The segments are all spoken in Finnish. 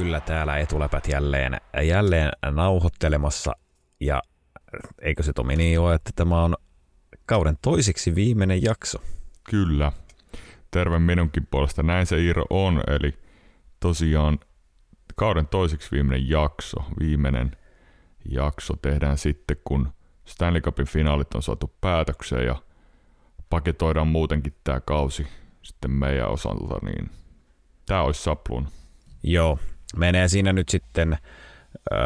kyllä täällä etuläpät jälleen, jälleen nauhoittelemassa. Ja eikö se Tomi niin ole, että tämä on kauden toiseksi viimeinen jakso? Kyllä. Terve minunkin puolesta. Näin se Iiro on. Eli tosiaan kauden toiseksi viimeinen jakso. Viimeinen jakso tehdään sitten, kun Stanley Cupin finaalit on saatu päätökseen ja paketoidaan muutenkin tämä kausi sitten meidän osalta, niin tämä olisi sapluun. Joo, menee siinä nyt sitten, öö,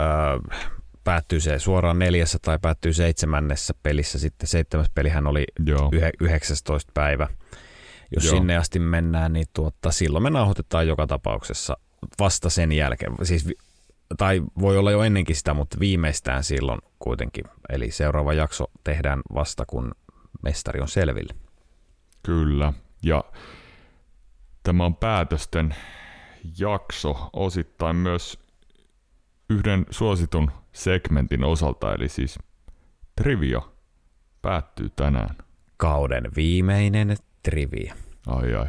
päättyy se suoraan neljässä tai päättyy seitsemännessä pelissä. Sitten seitsemäs pelihän oli Joo. 19. päivä. Jos Joo. sinne asti mennään, niin tuotta, silloin me nauhoitetaan joka tapauksessa vasta sen jälkeen. Siis, tai voi olla jo ennenkin sitä, mutta viimeistään silloin kuitenkin. Eli seuraava jakso tehdään vasta, kun mestari on selville. Kyllä, ja tämä on päätösten jakso osittain myös yhden suositun segmentin osalta, eli siis trivia päättyy tänään. Kauden viimeinen trivia. Ai ai.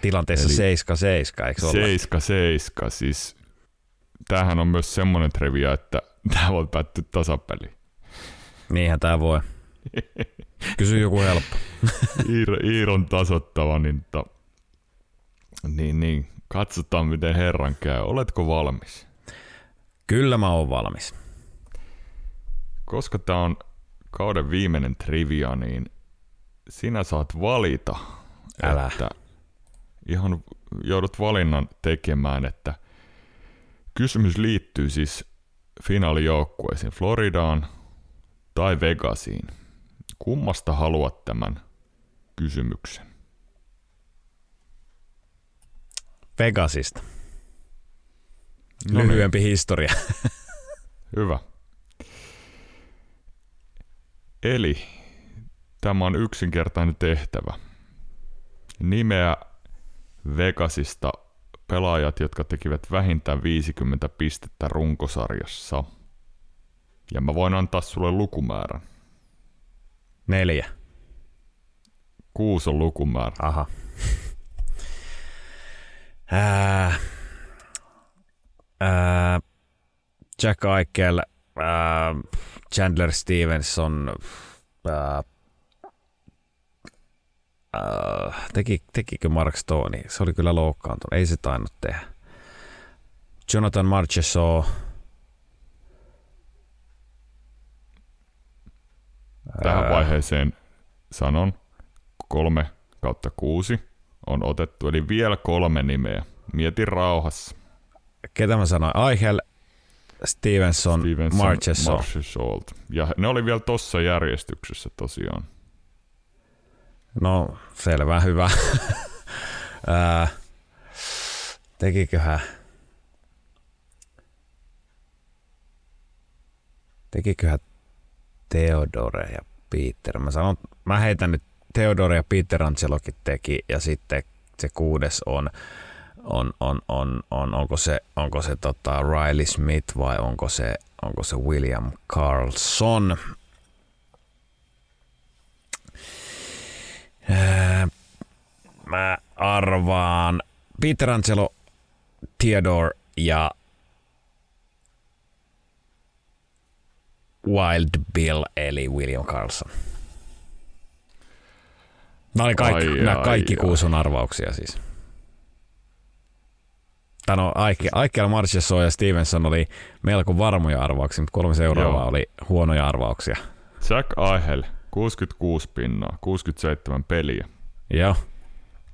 Tilanteessa eli 7-7, eikö olla? 7-7, siis tämähän on myös semmoinen trivia, että tämä voi päättyä tasapeli. Niinhän tämä voi. Kysy joku helppo. Iir, Iiron tasottava, niin, to, niin, niin katsotaan miten herran käy. Oletko valmis? Kyllä mä oon valmis. Koska tämä on kauden viimeinen trivia, niin sinä saat valita. Älä. Että ihan joudut valinnan tekemään, että kysymys liittyy siis finaalijoukkueisiin Floridaan tai Vegasiin. Kummasta haluat tämän kysymyksen? Vegasista. No niin. Lyhyempi niin. historia. Hyvä. Eli tämä on yksinkertainen tehtävä. Nimeä Vegasista pelaajat, jotka tekivät vähintään 50 pistettä runkosarjassa. Ja mä voin antaa sulle lukumäärän. Neljä. Kuusi on lukumäärä. Aha. Ää, ää, Jack Eichel, ää, Chandler Stevenson, ää, ää, teki, tekikö Mark Stone? Se oli kyllä loukkaantunut, ei se tainnut tehdä. Jonathan Marchessault, Tähän vaiheeseen sanon kolme kautta kuusi on otettu, eli vielä kolme nimeä. Mieti rauhassa. Ketä mä sanoin? Aihel, Stevenson, Stevenson Marchessault. Marchessault. Ja ne oli vielä tossa järjestyksessä tosiaan. No, selvä, hyvä. Ää, tekiköhän tekiköhän Theodore ja Peter. Mä sanon, mä heitän nyt Theodore ja Peter Angelokin teki ja sitten se kuudes on, on, on, on, on onko se, onko se tota Riley Smith vai onko se, onko se William Carlson. mä arvaan Peter Angelo, Theodore ja Wild Bill eli William Carlson. Nämä oli kaikki, ai, nämä ai, kaikki ai. kuusun arvauksia siis. On Aike, Aikel, Marchessault ja Stevenson oli melko varmoja arvauksia, mutta kolme seuraavaa Joo. oli huonoja arvauksia. Jack Aihel, 66 pinnaa, 67 peliä. Joo.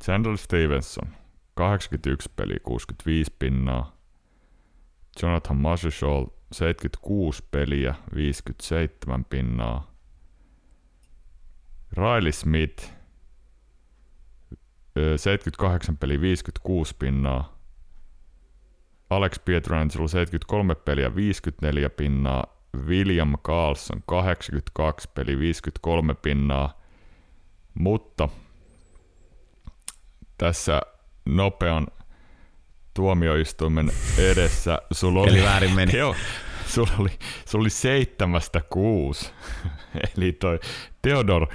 Chandler Stevenson, 81 peliä, 65 pinnaa. Jonathan Marchessault, 76 peliä, 57 pinnaa. Riley Smith, 78 peliä, 56 pinnaa. Alex Pietrangelo 73 peliä, 54 pinnaa. William Carlson 82 peli, 53 pinnaa. Mutta tässä nopean tuomioistuimen edessä sulla oli... Eli väärin meni. Joo, sulla oli, sulla oli seitsemästä kuusi. Eli toi Theodor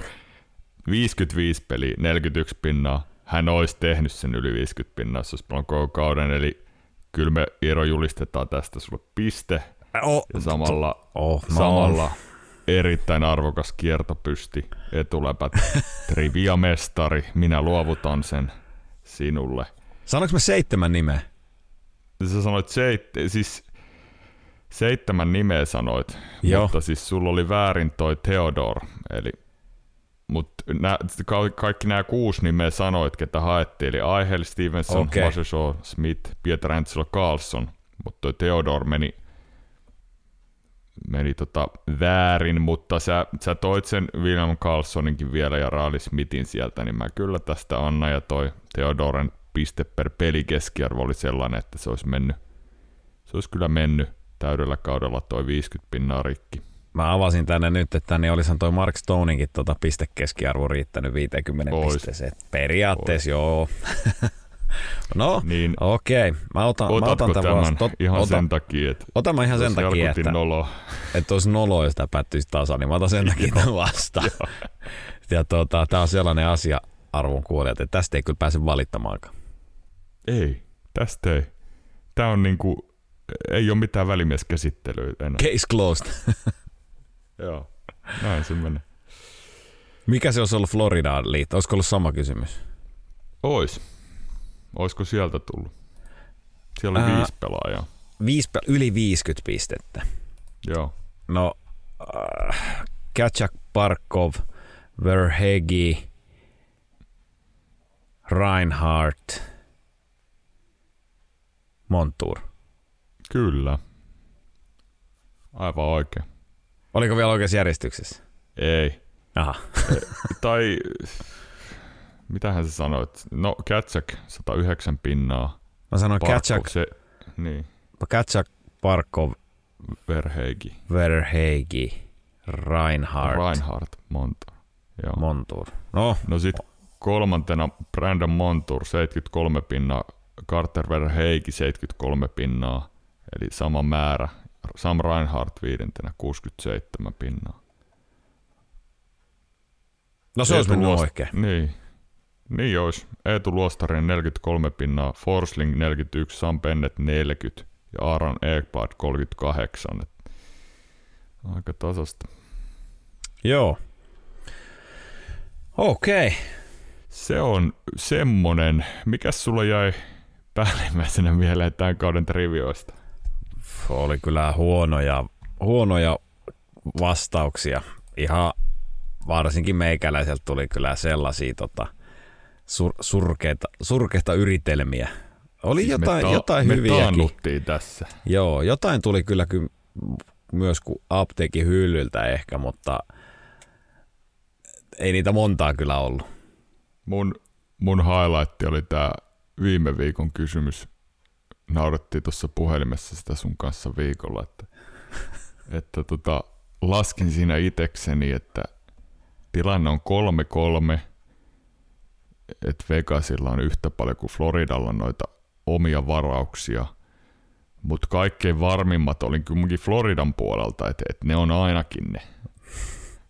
55 peli, 41 pinnaa. Hän olisi tehnyt sen yli 50 pinnaa, jos koko kauden. Eli kyllä me Iiro julistetaan tästä sulle piste. Oh, ja samalla, oh, no. samalla erittäin arvokas kiertopysti, etuläpät, trivia-mestari. Minä luovutan sen sinulle. Sanoinko mä seitsemän nimeä? Sä sanoit seit, siis seitsemän nimeä sanoit, Joo. mutta siis sulla oli väärin toi Theodor, eli mutta ka- kaikki nämä kuusi nimeä sanoit, ketä haettiin, eli Aihel, Stevenson, okay. Maseshaw, Smith, Pieter Antselo, Carlson, mutta Theodor meni, meni tota väärin, mutta sä, sä toit sen William Carlsoninkin vielä ja Raali Smithin sieltä, niin mä kyllä tästä Anna ja toi Theodoren piste per peli keskiarvo oli sellainen, että se olisi mennyt, se olisi kyllä mennyt täydellä kaudella toi 50 pinnaa rikki. Mä avasin tänne nyt, että tänne olisihan toi Mark Stoninkin tota pistekeskiarvo riittänyt 50 Ois. pisteeseen. Periaatteessa Ois. joo. no, niin, okei. Okay. Mä otan, mä otan tämän, tämän Tot, ihan ota, sen takia, että Otan mä ihan sen takia, että, nolo. että olisi nolo, jos tämä päättyisi tasan, niin mä otan sen takia tämän vastaan. ja tota, tää on sellainen asia, arvon kuulijat, että tästä ei kyllä pääse valittamaankaan. Ei, tästä ei. Tää on niinku, ei ole mitään välimieskäsittelyä enää. Case closed. Joo, näin se menee. Mikä se olisi ollut Floridaan liitto? Olisiko ollut sama kysymys? Ois. Olisiko sieltä tullut? Siellä oli Ää, viisi pelaajaa. Viisi, yli 50 pistettä. Joo. No, äh, Katjak Parkov, Verhegi, Reinhardt, Montour. Kyllä. Aivan oikein. Oliko vielä oikeassa järjestyksessä? Ei. Aha. tai mitähän sä sanoit? No, Katsak 109 pinnaa. Mä sanoin Katsak. Se, niin. Katsak, Parkov. Verheigi. Verheigi. Reinhardt. Reinhardt, Montour. Joo. Montour. No. No sit kolmantena Brandon Montour 73 pinnaa, Carter Verheigi 73 pinnaa, eli sama määrä. Sam Reinhardt viidentenä 67 pinnaa. No se olisi mennyt oikein. Niin. Niin olisi. Eetu Luostarin 43 pinnaa, Forsling 41, Sam Bennett 40 ja Aaron Ekblad 38. Et aika tasasta. Joo. Okei. Okay. Se on semmonen. Mikä sulla jäi päällimmäisenä mieleen tämän kauden trivioista? Oli kyllä huonoja, huonoja vastauksia. Ihan varsinkin meikäläiseltä tuli kyllä sellaisia tota, sur, surkeita, surkeita yritelmiä. Oli siis jotain, me ta- jotain me hyviäkin. tässä. Joo, jotain tuli kyllä ky- myös kuin apteekin hyllyltä ehkä, mutta ei niitä montaa kyllä ollut. Mun, mun highlight oli tämä viime viikon kysymys naurettiin tuossa puhelimessa sitä sun kanssa viikolla, että, että tota, laskin siinä itekseni, että tilanne on 3-3, että Vegasilla on yhtä paljon kuin Floridalla noita omia varauksia, mutta kaikkein varmimmat olin kumminkin Floridan puolelta, että, että ne on ainakin ne.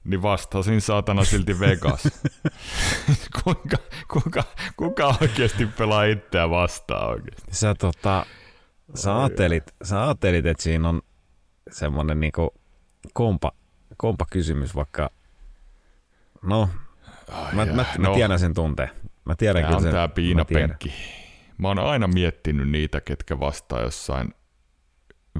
Niin vastasin saatana silti Vegas. kuinka, kuka, kuka oikeasti pelaa itseä vastaan oikeasti? Sä, tota, sä, ajattelit, sä ajattelit, että siinä on semmoinen niinku kompa, kompa kysymys, vaikka no, Ai mä, mä, mä, no, tiedän sen tunteen. Mä tiedän kyllä on sen, tää piinapenkki. Mä, mä oon aina miettinyt niitä, ketkä vastaa jossain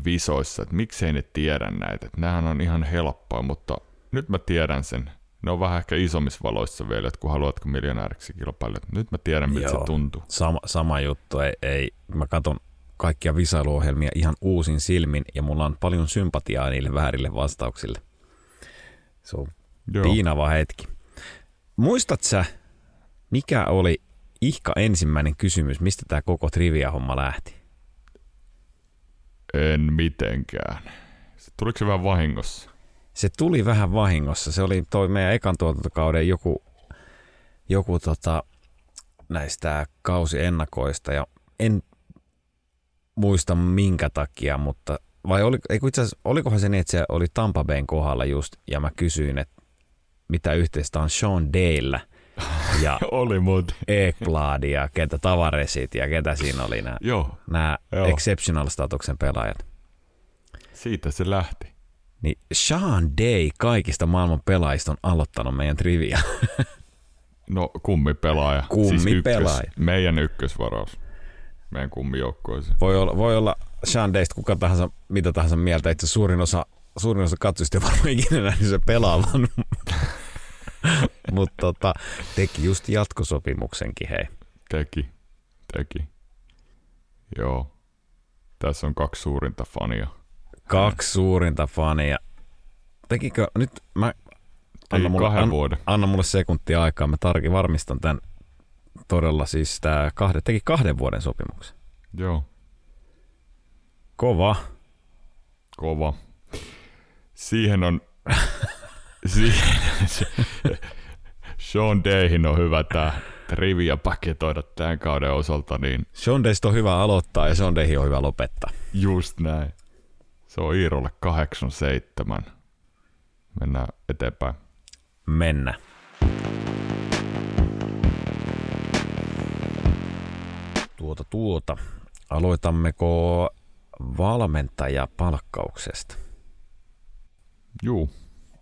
visoissa, että miksei ne tiedä näitä. Että nämähän on ihan helppoa, mutta nyt mä tiedän sen. Ne on vähän ehkä isommissa valoissa vielä, että kun haluatko miljonääriksi kilpailla. Nyt mä tiedän, miltä Joo, se tuntuu. Sama, sama juttu. Ei, ei, mä katson kaikkia visailuohjelmia ihan uusin silmin ja mulla on paljon sympatiaa niille väärille vastauksille. Se on Joo. piinava hetki. Muistat sä, mikä oli ihka ensimmäinen kysymys, mistä tämä koko trivia-homma lähti? En mitenkään. Tuliko se vähän vahingossa? Se tuli vähän vahingossa. Se oli toi meidän ekan tuotantokauden joku, joku tota, näistä kausiennakoista ja en muista minkä takia, mutta vai oli, ei itse asiassa, olikohan se niin, että se oli Tampa Bayn kohdalla just ja mä kysyin, että mitä yhteistä on Sean Dale ja oli muuten. Ekblad ja ketä Tavaresit ja ketä siinä oli nämä, Joo, nämä Joo. exceptional statuksen pelaajat. siitä se lähti. Niin Sean Day kaikista maailman pelaajista on aloittanut meidän trivia. No kummipelaaja. Kummipelaaja. ykkös, meidän ykkösvaraus. Meidän kummijoukkoisiin. Voi olla, voi olla Sean Daysta kuka tahansa, mitä tahansa mieltä. Itse suurin osa, suurin osa katsojista ei varmaan ikinä nähnyt se pelaavan. Mutta tota, teki just jatkosopimuksenkin hei. Teki. Teki. Joo. Tässä on kaksi suurinta fania. Kaksi suurinta fania. Tekikö, nyt mä, Teki mulle, kahden an, vuoden. anna mulle sekuntia aikaa, mä tarkin varmistan tämän todella siis tää kahde, teki kahden vuoden sopimuksen. Joo. Kova. Kova. Siihen on... siihen, se, Sean Dayhin on hyvä tää trivia paketoida tämän kauden osalta, niin Sean Daysta on hyvä aloittaa ja Sean Day on hyvä lopettaa. just näin. Se on Iirolle 87. Mennään eteenpäin. Mennä. Tuota tuota. Aloitammeko valmentajapalkkauksesta? Juu,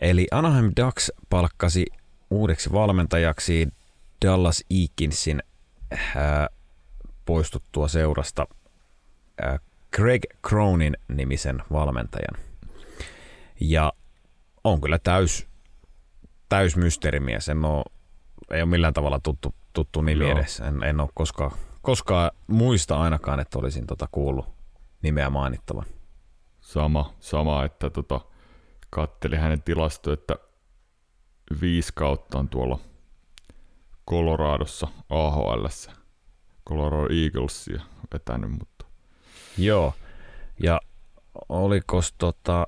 Eli Anaheim Ducks palkkasi uudeksi valmentajaksi Dallas Eakinsin ää, poistuttua seurasta ää, Greg Cronin nimisen valmentajan. Ja on kyllä täys, täys mysteerimies. En ole, ei ole millään tavalla tuttu, tuttu nimi Joo. edes. En, en ole koskaan, koskaan muista ainakaan, että olisin tota kuullut nimeä mainittavan. sama, sama että tota, katteli hänen tilasto, että viisi kautta on tuolla Coloradossa AHL, Colorado Eaglesia vetänyt, mutta Joo. Ja olikos tota...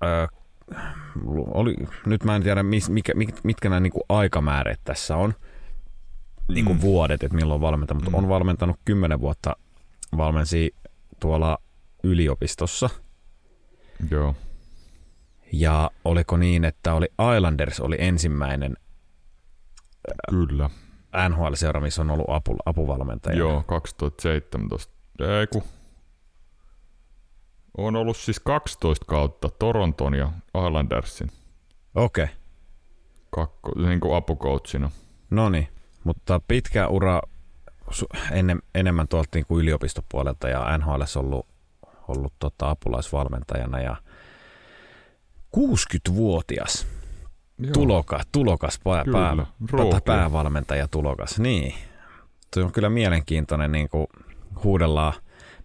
Ää, oli, nyt mä en tiedä, mis, mikä, mit- mitkä nämä niinku aikamääret tässä on. Niinku Mm. vuodet, että milloin valmentanut, mutta Mm. on valmentanut kymmenen vuotta. Valmensi tuolla yliopistossa. joo, Ja oliko niin, että oli Islanders oli ensimmäinen kyllä. NHL-seura, missä on ollut apu, apuvalmentaja. Joo, 2017. Ei kun. On ollut siis 12 kautta Toronton ja Islandersin Okei. Okay. kakko, niin kuin apukoutsina. No niin, mutta pitkä ura ennen, enemmän tuolta niin kuin yliopistopuolelta ja NHL ollut, ollut tota apulaisvalmentajana ja 60-vuotias Joo, tulokas, tulokas pää, Kyllä, pää, päävalmentaja tulokas. Niin, tuo on kyllä mielenkiintoinen, niin kuin huudellaan,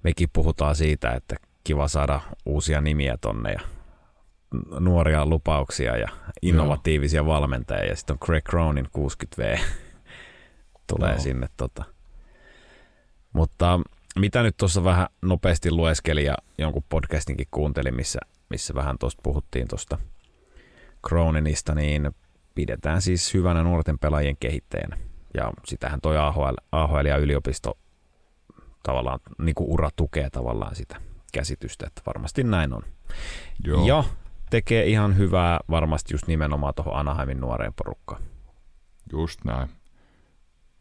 mekin puhutaan siitä, että kiva saada uusia nimiä tonne ja nuoria lupauksia ja innovatiivisia valmentajia. Ja sitten on Greg Cronin 60V tulee Joo. sinne. Tota. Mutta mitä nyt tuossa vähän nopeasti lueskelin ja jonkun podcastinkin kuuntelin, missä, missä vähän tuosta puhuttiin tuosta Croninista, niin pidetään siis hyvänä nuorten pelaajien kehittäjänä. Ja sitähän toi AHL, AHL ja yliopisto tavallaan niin kuin ura tukee tavallaan sitä käsitystä, että varmasti näin on. Joo. Ja tekee ihan hyvää varmasti just nimenomaan tuohon Anaheimin nuoreen porukkaan. Just näin.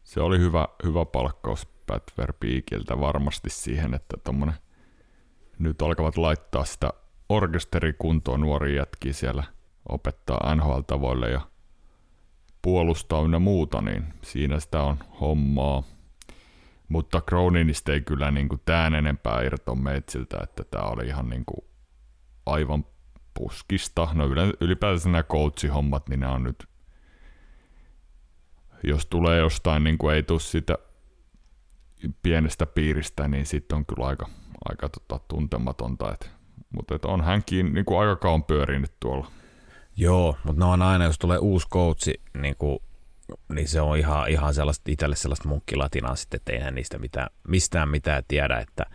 Se oli hyvä, hyvä palkkaus Pat Verbeekiltä varmasti siihen, että tommonen, nyt alkavat laittaa sitä orkesterikuntoon nuoria jätkiä siellä opettaa NHL-tavoille ja puolustaa ynnä muuta, niin siinä sitä on hommaa. Mutta Croninista ei kyllä niin kuin tämän enempää irtoa metsiltä, että tämä oli ihan niin kuin aivan puskista. No ylipäätänsä nämä coachihommat, niin nämä on nyt jos tulee jostain, niin kuin ei tule sitä pienestä piiristä, niin sitten on kyllä aika, aika tota, tuntematonta. Et, mutta et on hänkin niin kuin aika kauan pyörinyt tuolla. Joo, mutta ne on aina, jos tulee uusi coachi, niin, kuin, niin se on ihan, ihan sellaista, itselle sellaista munkkilatinaa sitten, että eihän niistä mitään, mistään mitään tiedä, että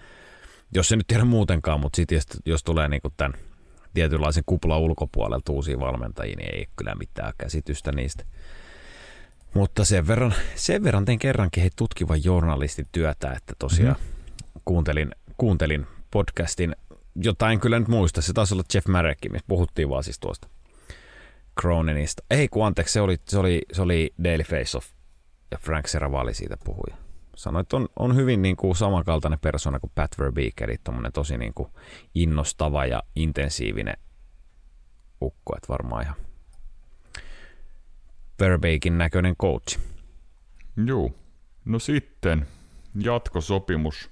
jos se nyt tiedä muutenkaan, mutta sitten jos, jos tulee niin kuin tämän tietynlaisen kuplan ulkopuolelta uusia valmentajia, niin ei kyllä mitään käsitystä niistä. Mutta sen verran, sen verran tein kerrankin hei tutkivan journalistin työtä, että tosiaan mm-hmm. kuuntelin, kuuntelin podcastin, jota en kyllä nyt muista, se taisi olla Jeff Marek, missä puhuttiin vaan siis tuosta Croninista. Ei kun anteeksi, se oli, se oli, se oli Daily Face-Off ja Frank Serravali siitä puhui. Sanoi, että on, on hyvin niin kuin samankaltainen persona kuin Pat Verbeek, eli tosi niin kuin innostava ja intensiivinen ukko, että varmaan ihan Verbeekin näköinen coach. Joo. No sitten jatkosopimus,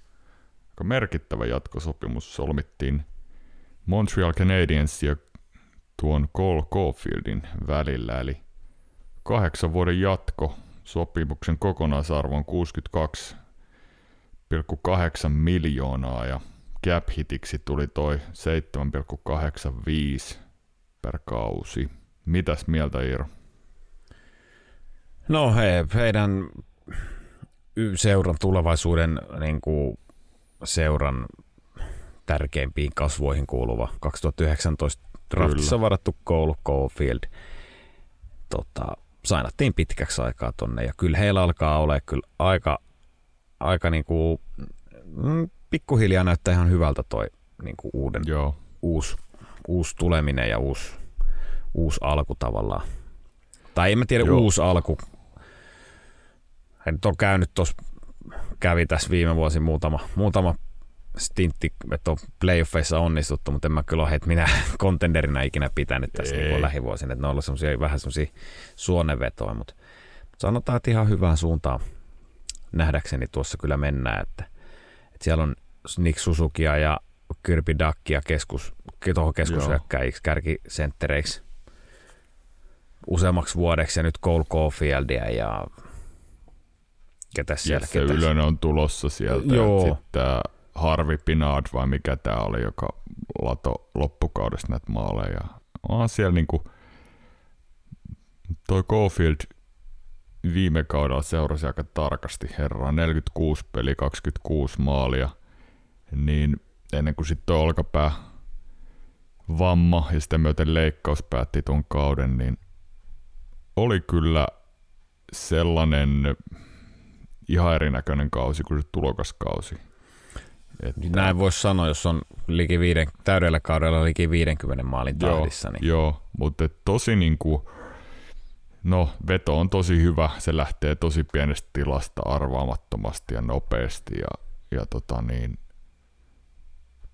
aika merkittävä jatkosopimus solmittiin Montreal Canadiens ja tuon Cole Caulfieldin välillä, eli kahdeksan vuoden jatko sopimuksen kokonaisarvo on 62,8 miljoonaa ja cap hitiksi tuli toi 7,85 per kausi. Mitäs mieltä Iiro? No he, heidän seuran tulevaisuuden niin kuin seuran tärkeimpiin kasvoihin kuuluva 2019 draftissa Kyllä. varattu Cole Caulfield. Tota, sainattiin pitkäksi aikaa tonne ja kyllä heillä alkaa olla kyllä aika, aika niin kuin, mm, pikkuhiljaa näyttää ihan hyvältä toi niin kuin uuden, Joo. Uusi, uusi tuleminen ja uusi, uusi alku tavallaan. Tai en mä tiedä Joo. uusi alku. Hän nyt on käynyt tuossa, kävi tässä viime vuosi muutama, muutama stintti, että on playoffeissa onnistuttu, mutta en mä kyllä ole heitä minä kontenderina ikinä pitänyt tässä niin lähivuosina. Että ne on ollut semmosia, vähän semmoisia suonenvetoja, mutta, mutta sanotaan, että ihan hyvään suuntaan nähdäkseni tuossa kyllä mennään, että, että siellä on Nick Suzukia ja Kirby Duckia keskus, tuohon keskushyökkäjiksi, kärkisenttereiksi useammaksi vuodeksi ja nyt Cole Caulfieldia ja ketä siellä? Yes, ketä Ylönen on tulossa sieltä. Joo. Sitten Harvi Pinard vai mikä tämä oli, joka lato loppukaudesta näitä maaleja. On siellä niinku, toi Caulfield viime kaudella seurasi aika tarkasti herraa, 46 peli, 26 maalia, niin ennen kuin sitten tuo olkapää vamma ja sitten myöten leikkaus päätti tuon kauden, niin oli kyllä sellainen ihan erinäköinen kausi kuin se tulokaskausi. Että... Näin voisi sanoa, jos on liki viiden, täydellä kaudella liki 50 maalin tahdissa. Niin. Joo, mutta tosi niin kuin, no veto on tosi hyvä, se lähtee tosi pienestä tilasta arvaamattomasti ja nopeasti ja, ja tota niin,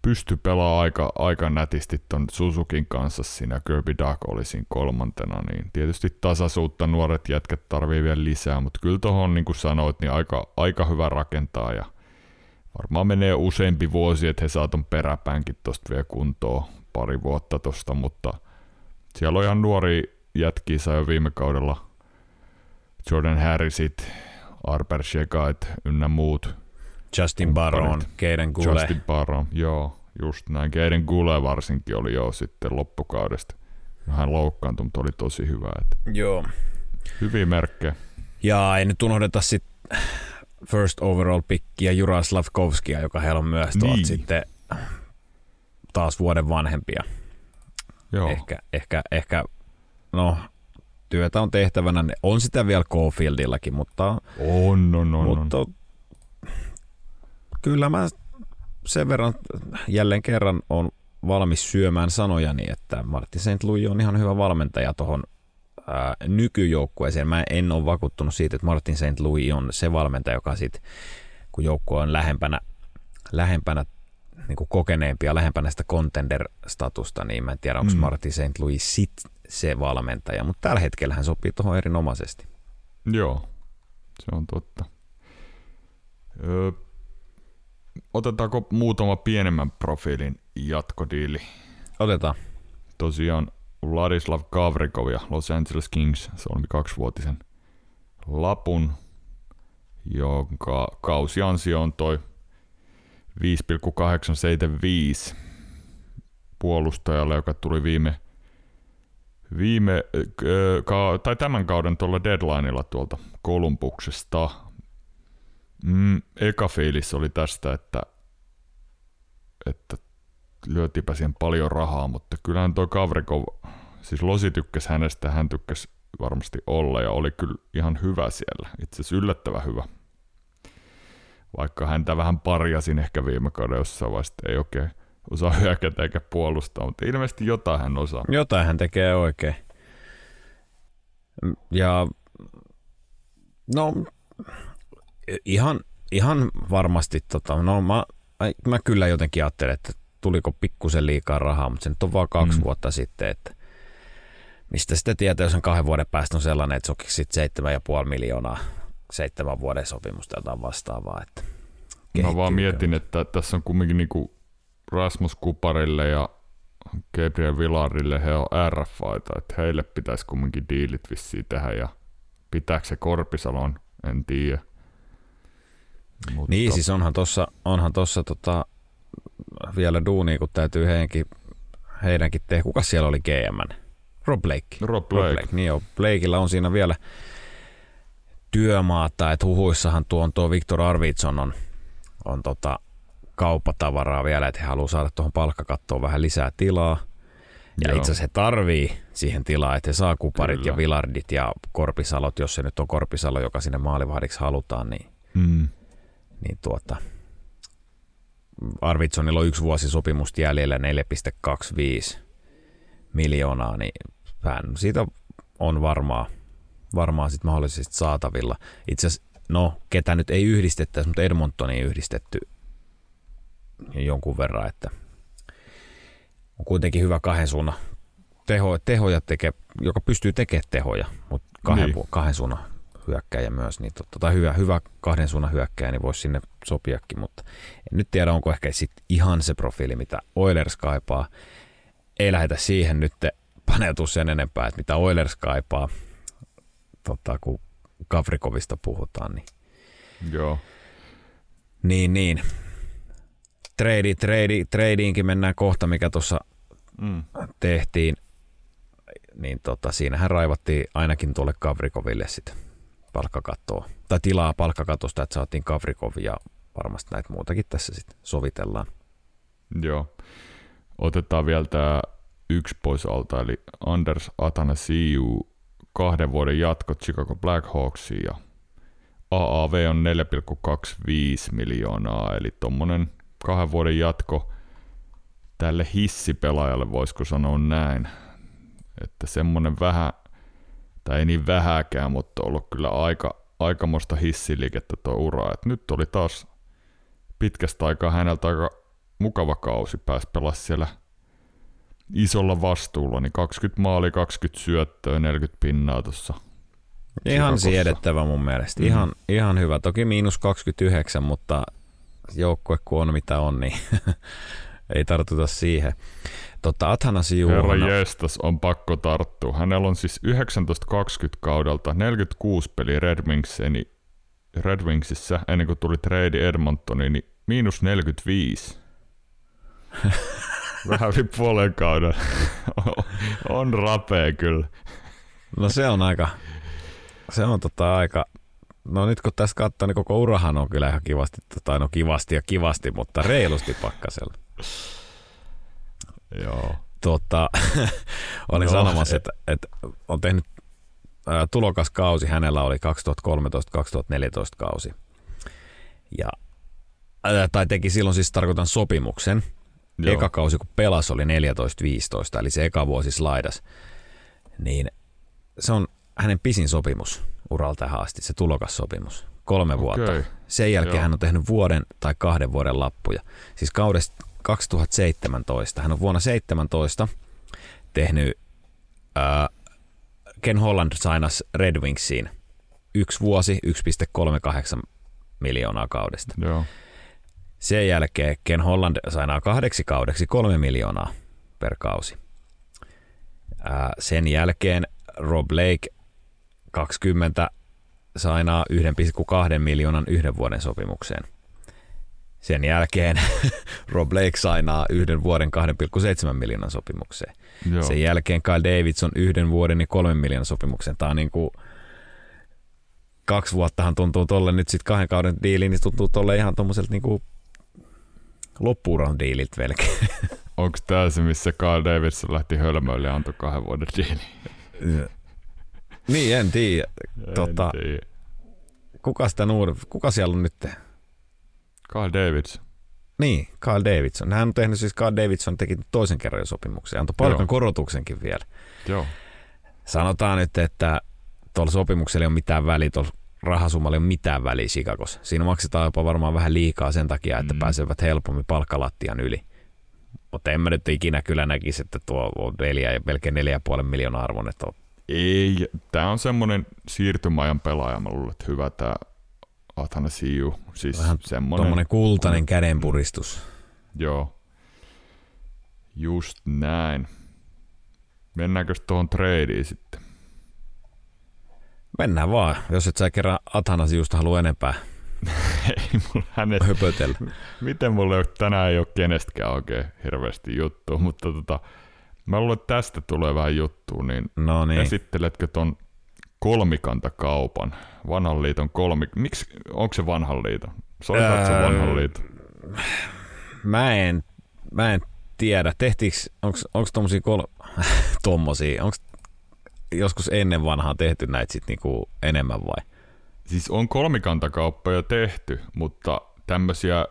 pysty pelaamaan aika, aika nätisti ton Suzukin kanssa siinä, Kirby Duck oli siinä kolmantena, niin tietysti tasaisuutta nuoret jätkät tarvii vielä lisää, mutta kyllä tuohon niin kuin sanoit, niin aika, aika hyvä rakentaa ja varmaan menee useampi vuosi, että he saa ton peräpäänkin tosta vielä kuntoon pari vuotta tosta, mutta siellä on ihan nuori jätki, sai jo viime kaudella Jordan Harrisit, Arber Shegait ynnä muut. Justin Baron, Keiden Gule. Justin Baron, joo, just näin. Keiden Gule varsinkin oli jo sitten loppukaudesta. Hän loukkaantui, mutta oli tosi hyvä. Että joo. Hyviä merkkejä. Ja ei nyt unohdeta sitten first overall pikkiä Jura Slavkovskia, joka heillä on myös niin. sitten taas vuoden vanhempia. Joo. Ehkä, ehkä, ehkä, no työtä on tehtävänä. On sitä vielä Caulfieldillakin, mutta... On, on, on. Mutta on. kyllä mä sen verran jälleen kerran on valmis syömään sanojani, että Martti St. Louis on ihan hyvä valmentaja tuohon ää, nykyjoukkueeseen. Mä en ole vakuuttunut siitä, että Martin St. Louis on se valmentaja, joka sitten, kun joukkue on lähempänä, lähempänä niin kuin kokeneempia, lähempänä sitä contender-statusta, niin mä en tiedä, onko mm. Martin St. Louis sit se valmentaja, mutta tällä hetkellä hän sopii tuohon erinomaisesti. Joo, se on totta. Öö, otetaanko muutama pienemmän profiilin jatkodiili? Otetaan. Tosiaan Vladislav Kavrikov ja Los Angeles Kings solmi kaksivuotisen lapun, jonka kausiansio on toi 5,875 puolustajalle, joka tuli viime, viime ka, tai tämän kauden tuolla deadlineilla tuolta Kolumbuksesta. Mm, eka fiilis oli tästä, että, että lyötipä siihen paljon rahaa, mutta kyllähän toi Kavrikov, siis Losi tykkäsi hänestä, hän tykkäsi varmasti olla ja oli kyllä ihan hyvä siellä, itse asiassa yllättävän hyvä. Vaikka häntä vähän parjasin ehkä viime kaudella jossain vaiheessa, ei oikein osaa hyökätä eikä puolustaa, mutta ilmeisesti jotain hän osaa. Jotain hän tekee oikein. Ja no ihan, ihan varmasti, tota, no mä, mä kyllä jotenkin ajattelen, että tuliko pikkusen liikaa rahaa, mutta se nyt on vaan kaksi mm. vuotta sitten, että mistä sitten tietää, jos on kahden vuoden päästä on sellainen, että sokiksi sitten seitsemän ja puoli miljoonaa seitsemän vuoden sopimusta jotain vastaavaa. Että Mä vaan mietin, että tässä on kumminkin niinku Rasmus Kuparille ja Gabriel Villarille he on RFAita, että heille pitäisi kumminkin diilit vissiin tehdä ja pitääkö se Korpisalon, en tiedä. Mutta... Niin, siis onhan tuossa onhan tossa tota, vielä duuni, kun täytyy heidänkin, heidänkin tehdä. Kuka siellä oli GM? Rob Blake. Rob Blake. Rob Blake. Niin joo, Blakeilla on siinä vielä työmaata, että huhuissahan tuo on tuo Victor Arvidsson on, on tota, kauppatavaraa vielä, että he haluaa saada tuohon palkkakattoon vähän lisää tilaa. Ja Joo. itse asiassa he tarvii siihen tilaa, että he saa kuparit Kyllä. ja vilardit ja korpisalot, jos se nyt on korpisalo, joka sinne maalivahdiksi halutaan, niin, mm. niin tuota, Arvidssonilla on yksi vuosi sopimusta jäljellä 4,25 miljoonaa, niin hän siitä on varmaa, varmaa sit mahdollisesti saatavilla. Itse asiassa, no, ketä nyt ei yhdistettäisi, mutta Edmontoniin yhdistetty jonkun verran, että on kuitenkin hyvä kahden suunnan teho, tehoja teke, joka pystyy tekemään tehoja, mutta kahden, niin. kahden suunnan hyökkäjä myös, niin totta, tai hyvä, hyvä kahden suunnan hyökkäjä, niin voisi sinne sopiakin, mutta en nyt tiedä, onko ehkä sit ihan se profiili, mitä Oilers kaipaa. Ei lähdetä siihen nyt paneutua sen enempää, että mitä Oilers kaipaa, tota, kun Kavrikovista puhutaan. Niin. Joo. Niin, niin trade, trade, tradeinkin mennään kohta, mikä tuossa mm. tehtiin, niin tota, siinähän raivattiin ainakin tuolle Kavrikoville sitten palkkakattoa, tai tilaa palkkakatosta, että saatiin Kavrikov ja varmasti näitä muutakin tässä sitten sovitellaan. Joo. Otetaan vielä tämä yksi pois alta, eli Anders Atanasiu kahden vuoden jatko Chicago Blackhawksiin ja AAV on 4,25 miljoonaa, eli tuommoinen kahden vuoden jatko tälle hissipelaajalle, voisiko sanoa näin. Että semmonen vähän, tai ei niin vähäkään, mutta ollut kyllä aika, aikamoista hissiliikettä tuo ura. Et nyt oli taas pitkästä aikaa häneltä aika mukava kausi, pääsi pelaa siellä isolla vastuulla, niin 20 maali, 20 syöttöä, 40 pinnaa tuossa. Ihan siedettävä mun mielestä. Mm. Ihan, ihan hyvä. Toki miinus 29, mutta joukkue kun on mitä on, niin ei tartuta siihen. Totta, Athanasi. Herra jestas, on pakko tarttua. Hänellä on siis 1920 kaudelta 46 peliä Red, Wingsiin, Red Wingsissä ennen kuin tuli trade Edmontoniin, niin miinus 45. Vähän yli puolen kauden. on rapea kyllä. No se on aika, se on tota aika, No nyt kun tässä katsoo, niin koko urahan on kyllä ihan kivasti, tai no kivasti ja kivasti, mutta reilusti pakkasella. Joo. Tota, olin no, sanomassa, että, että on tehnyt ää, tulokas kausi, hänellä oli 2013-2014 kausi. Ja, ää, tai teki silloin siis tarkoitan sopimuksen. Joo. Eka kausi, kun pelas, oli 14-15, eli se eka vuosi slaidas. Niin se on hänen pisin sopimus uralta tähän asti, se tulokassopimus. Kolme okay. vuotta. Sen jälkeen Joo. hän on tehnyt vuoden tai kahden vuoden lappuja. Siis kaudesta 2017. Hän on vuonna 17 tehnyt äh, Ken Holland sainas Red Wingsiin yksi vuosi 1,38 miljoonaa kaudesta. Joo. Sen jälkeen Ken Holland sainaa kahdeksi kaudeksi kolme miljoonaa per kausi. Sen jälkeen Rob Lake 20 sainaa 1,2 miljoonan yhden vuoden sopimukseen. Sen jälkeen Rob Blake sainaa yhden vuoden 2,7 miljoonan sopimukseen. Joo. Sen jälkeen Kyle Davidson yhden vuoden ja kolmen miljoonan sopimukseen. Tämä on niin kuin kaksi vuottahan tuntuu tolle nyt sitten kahden kauden diiliin, niin tuntuu tolle ihan tuommoiselta niin kuin loppuuran diililtä velkeä. Onko tämä se, missä Kyle Davidson lähti hölmöille ja antoi kahden vuoden diiliin? Niin, en tiedä. Tota, Kuka, sitä nuud... kuka siellä on nyt? Carl Davidson. Niin, Carl Davidson. Hän on tehnyt siis, Carl Davidson teki toisen kerran jo sopimuksen. Antoi palkan korotuksenkin vielä. Joo. Sanotaan nyt, että tuolla sopimuksella ei ole mitään väliä, tuolla rahasummalla ei ole mitään väliä Chicagossa. Siinä maksetaan jopa varmaan vähän liikaa sen takia, että mm. pääsevät helpommin palkkalattian yli. Mutta en mä nyt ikinä kyllä näkisi, että tuo on neljä, melkein 4,5 miljoonaa arvon. Että on. Ei, tämä on semmoinen siirtymäajan pelaaja, mä luulen, että hyvä tämä Athanasiu. Siis Vähän semmoinen kultainen mm. kädenpuristus. Joo, just näin. Mennäänkö tuohon tradeen sitten? Mennään vaan, jos et sä kerran Athanasiusta halua enempää ei mulla hänet... Höpötellä. Miten mulle tänään ei ole kenestäkään oikein hirveästi juttu, mutta tota, mä luulen, että tästä tulee vähän juttua, niin, no niin. esitteletkö ton kolmikantakaupan, vanhan liiton kolmi... Miksi, onko se vanhan liiton? Soitaanko öö, se vanhan liiton? Mä en, mä en tiedä. Tehtiinkö, onko tommosia kol... tommosia, onko joskus ennen vanhaa tehty näitä sit niinku enemmän vai? Siis on kolmikantakauppoja tehty, mutta tämmöisiä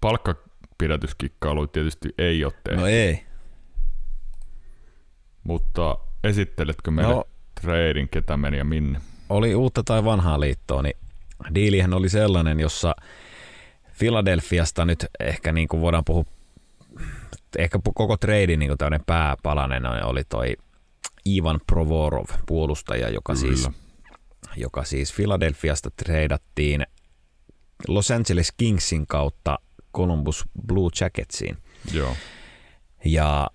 palkkapidätyskikkailuja tietysti ei ole tehty. No ei. Mutta esitteletkö meille no, trading, ketä meni ja minne? Oli uutta tai vanhaa liittoa, niin diilihän oli sellainen, jossa Filadelfiasta nyt ehkä niin kuin voidaan puhua, ehkä koko trade niin kuin pääpalanen oli toi Ivan Provorov, puolustaja, joka Kyllä. siis joka siis Philadelphiasta treidattiin Los Angeles Kingsin kautta Columbus Blue Jacketsiin. Joo. Ja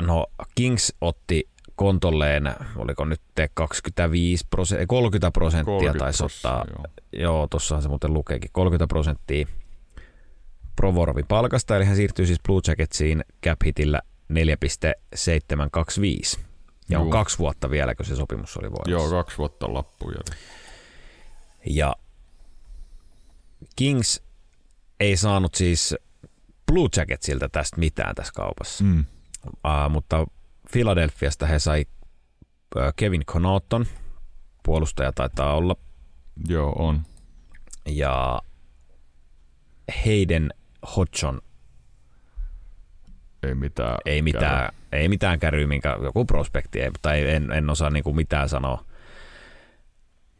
no Kings otti kontolleen, oliko nyt 25 prosenttia, 30 prosenttia taisi ottaa, joo, joo tuossahan se muuten lukeekin, 30 prosenttia Provorovin palkasta, eli hän siirtyy siis Blue Jacketsiin cap hitillä 4,725. Ja Juu. on kaksi vuotta vielä, kun se sopimus oli voimassa. Joo, kaksi vuotta lappuja. Ja Kings ei saanut siis Blue Jacketsilta tästä mitään tässä kaupassa. Mm. Uh, mutta Philadelphiasta he sai Kevin Connaughton, puolustaja taitaa olla. Joo, on. Ja Hayden Hodgson ei mitään, ei mitään, ei mitään käryä, minkä joku prospekti, ei, ei, en, en osaa niin kuin mitään sanoa.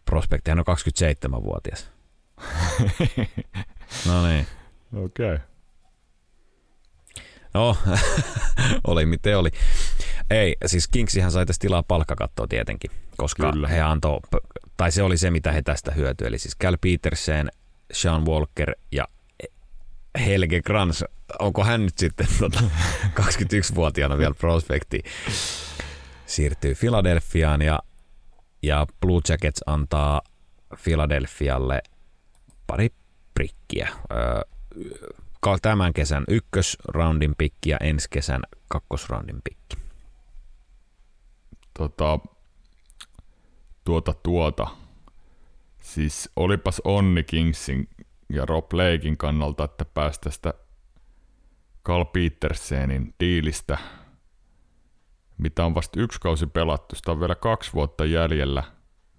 Prospektihan on 27-vuotias. no niin. Okei. Okay. No, oli miten oli. Ei, siis Kingsihän sai tästä tilaa palkkakattoa tietenkin, koska Kyllä. he antoi, tai se oli se, mitä he tästä hyötyi. Eli siis Cal Petersen, Sean Walker ja Helge Kranz, onko hän nyt sitten tota, 21-vuotiaana vielä prospekti, siirtyy Filadelfiaan ja, ja Blue Jackets antaa Filadelfialle pari prikkiä. Tämän kesän ykkösroundin pikki ja ensi kesän kakkosroundin pikki. Tota, tuota tuota. Siis olipas onni Kingsin ja Rob Lakein kannalta, että päästä sitä Carl Petersenin diilistä, mitä on vasta yksi kausi pelattu. Sitä on vielä kaksi vuotta jäljellä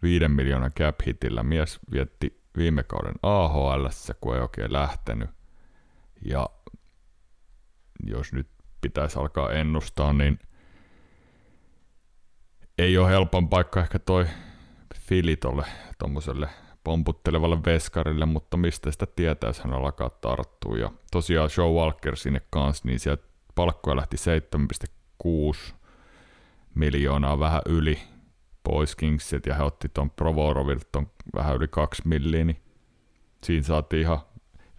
viiden miljoonan cap hitillä. Mies vietti viime kauden AHL, kun ei oikein lähtenyt. Ja jos nyt pitäisi alkaa ennustaa, niin ei ole helpon paikka ehkä toi Filitolle, tuommoiselle pomputtelevalle veskarille, mutta mistä sitä tietää, jos hän alkaa tarttua. Ja tosiaan Show Walker sinne kanssa, niin sieltä palkkoja lähti 7,6 miljoonaa vähän yli pois Kingsit, ja he otti tuon Provorovilta ton vähän yli 2 milliä, niin siinä saatiin ihan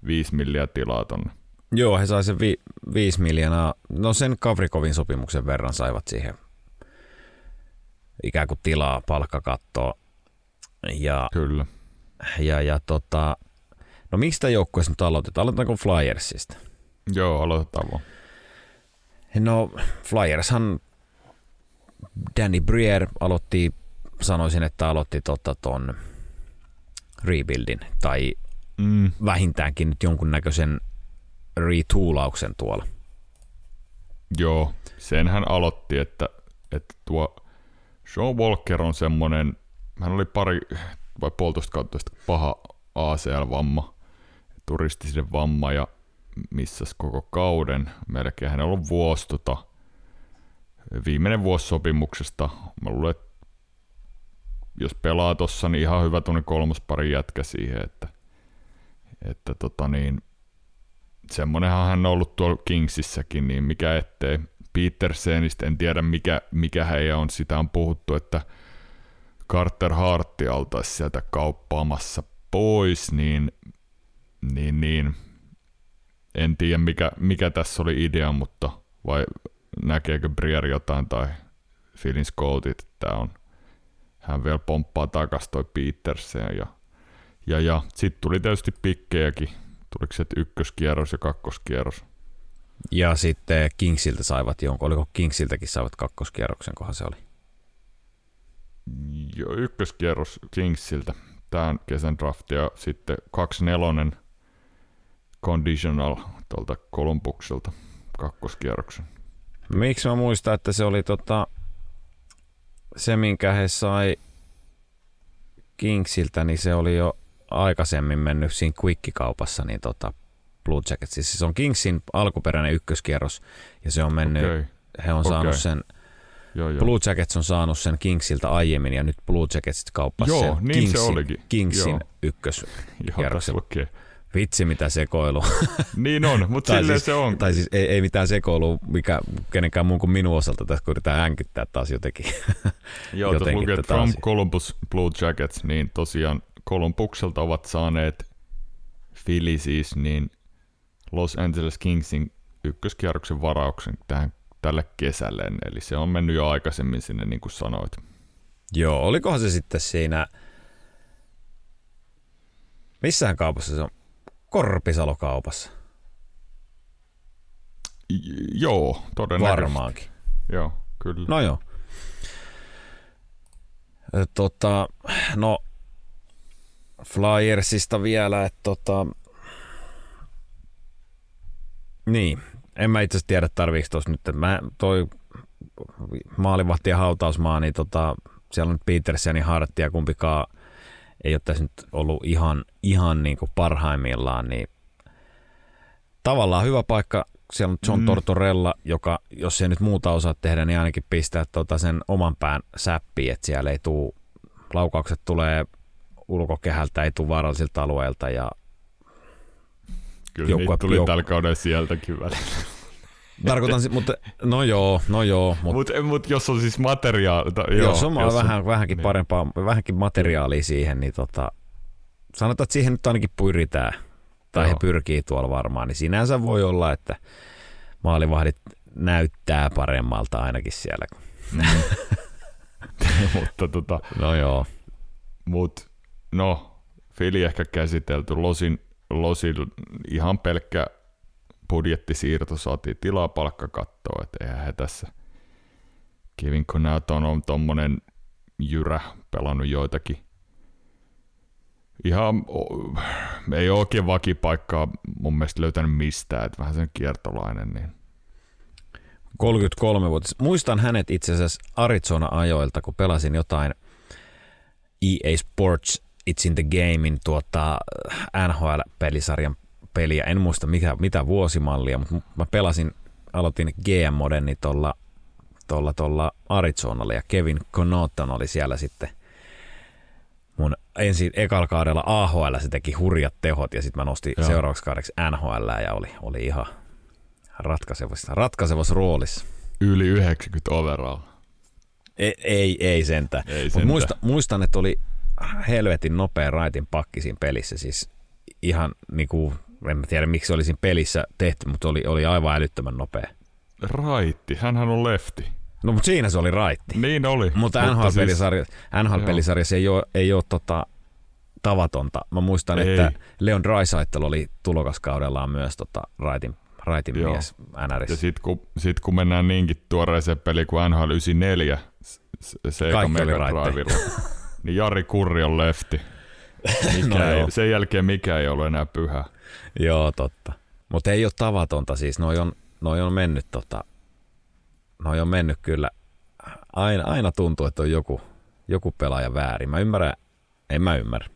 5 milliä tilaa tonne. Joo, he sai sen vi- 5 miljoonaa, no sen Kavrikovin sopimuksen verran saivat siihen ikään kuin tilaa palkkakattoa. Ja Kyllä. Ja, ja tota, no miksi tämä joukkueessa nyt aloitetaan? Aloitetaanko Flyersista? Joo, aloitetaan vaan. No Flyershan Danny Brier aloitti, sanoisin, että aloitti tota ton rebuildin tai mm. vähintäänkin nyt jonkunnäköisen retoolauksen tuolla. Joo, sen hän aloitti, että, että tuo Sean Walker on semmoinen, hän oli pari vai puolitoista kautta paha ACL-vamma, turistisen vamma ja missas koko kauden. Melkein hän on vuosi tota, viimeinen vuosi sopimuksesta. Mä luulen, että jos pelaa tossa, niin ihan hyvä tuonne kolmospari jätkä siihen, että, että tota niin, semmonenhan hän on ollut tuolla Kingsissäkin, niin mikä ettei. Petersenistä en tiedä mikä, mikä heidän on, sitä on puhuttu, että Carter Hartti oltaisi sieltä kauppaamassa pois, niin, niin, niin en tiedä mikä, mikä tässä oli idea, mutta vai näkeekö Brier jotain tai Philin Scoutit, että on, hän vielä pomppaa takas toi Petersen ja, ja, ja sitten tuli tietysti pikkejäkin, tuliko se ykköskierros ja kakkoskierros. Ja sitten Kingsiltä saivat jonkun, oliko Kingsiltäkin saivat kakkoskierroksen, kohan se oli? Joo, ykköskierros Kingsiltä tämän kesän draft ja sitten kaksi nelonen conditional tuolta Kolumbukselta kakkoskierroksen. Miksi mä muistan, että se oli tota, se, minkä he sai Kingsiltä, niin se oli jo aikaisemmin mennyt siinä Quick-kaupassa, niin tota Blue Jackets. Siis se on Kingsin alkuperäinen ykköskierros, ja se on mennyt, okay. he on okay. saanut sen Joo, joo. Blue Jackets on saanut sen Kingsiltä aiemmin ja nyt Blue Jackets kauppasi joo, sen niin Kingsin, se olikin. Kingsin ykköskierroksen. Vitsi mitä sekoilu. niin on, mutta silleen siis, se on. Tai siis ei, ei mitään sekoilu, mikä kenenkään muun kuin minun osalta tässä yritetään änkyttää taas jotenkin. Joo, jotenkin lukee From Columbus Blue Jackets, niin tosiaan Columbukselta ovat saaneet Philly siis, niin Los Angeles Kingsin ykköskierroksen varauksen tähän tälle kesälle, eli se on mennyt jo aikaisemmin sinne, niin kuin sanoit. Joo, olikohan se sitten siinä, missähän kaupassa se on? Korpisalo-kaupassa. J- joo, todennäköisesti. Varmaankin. Joo, kyllä. No joo. Tota, no, Flyersista vielä, että tota, niin, en mä itse tiedä tarviiko tuossa nyt, mä toi maalivahti ja hautausmaa, niin tota, siellä on Petersen ja Hartti ja kumpikaan ei ole tässä nyt ollut ihan, ihan niin kuin parhaimmillaan, niin tavallaan hyvä paikka. Siellä on John mm. Tortorella, joka, jos ei nyt muuta osaa tehdä, niin ainakin pistää tota sen oman pään säppiin, että siellä ei tuu, laukaukset tulee ulkokehältä, ei tule vaarallisilta alueilta ja Kyllä joukko, niitä tuli joukko. tällä kaudella sieltäkin välillä. Tarkoitan, mutta no joo, no joo. Mutta mut, mut jos on siis materiaalia. Joo, jos on jos vähän, on, vähänkin niin. parempaa, vähänkin materiaalia siihen, niin tota, sanotaan, että siihen nyt ainakin pyritään. Tai joo. he pyrkii tuolla varmaan, niin sinänsä voi olla, että maalivahdit näyttää paremmalta ainakin siellä. Mm. mutta tota, no joo. Mut, no, Fili ehkä käsitelty. Losin Losil ihan pelkkä budjettisiirto saatiin tilaa palkkakattoa, että eihän he tässä Kevin Connaughton on tommonen jyrä pelannut joitakin ihan ei ole oikein vakipaikkaa mun mielestä löytänyt mistään, että vähän sen kiertolainen. Niin. 33-vuotias. Muistan hänet itse asiassa Arizona-ajoilta, kun pelasin jotain EA Sports It's in the Gamein tuota NHL-pelisarjan peliä. En muista mikä, mitä vuosimallia, mutta mä pelasin, aloitin GM-modeni tuolla tuolla, tuolla Arizonalla ja Kevin Connaughton oli siellä sitten mun ensin ekalla kaudella AHL se teki hurjat tehot ja sitten mä nostin Joo. seuraavaksi kaudeksi NHL ja oli, oli ihan ratkaisevassa, ratkaisevassa roolissa. Yli 90 overall. Ei, ei, ei sentään. Ei sentään. Muista, muistan, että oli helvetin nopea raitin pakki siinä pelissä. Siis ihan niinku, en tiedä miksi se oli siinä pelissä tehty, mutta oli, oli aivan älyttömän nopea. Raitti, hänhän on lefti. No mutta siinä se oli raitti. Niin oli. Mutta NHL-pelisarja, siis, NHL-pelisarjassa ei ole, ei ole tota, tavatonta. Mä muistan, ei. että Leon Draisaitl oli tulokaskaudellaan myös tota, raitin, raitin Joo. mies NRissä. Ja sitten kun, sit kun mennään niinkin tuoreeseen peliin kuin NHL 94, se Kaikki oli Drivilla, niin Jari Kurri on lefti. Mikä no ei, sen jälkeen mikä ei ole enää pyhä. Joo, totta. Mutta ei ole tavatonta siis. Noi on, noi on mennyt tota, noi on mennyt kyllä. Aina, aina tuntuu, että on joku, joku pelaaja väärin. Mä ymmärrän, en mä ymmärrä.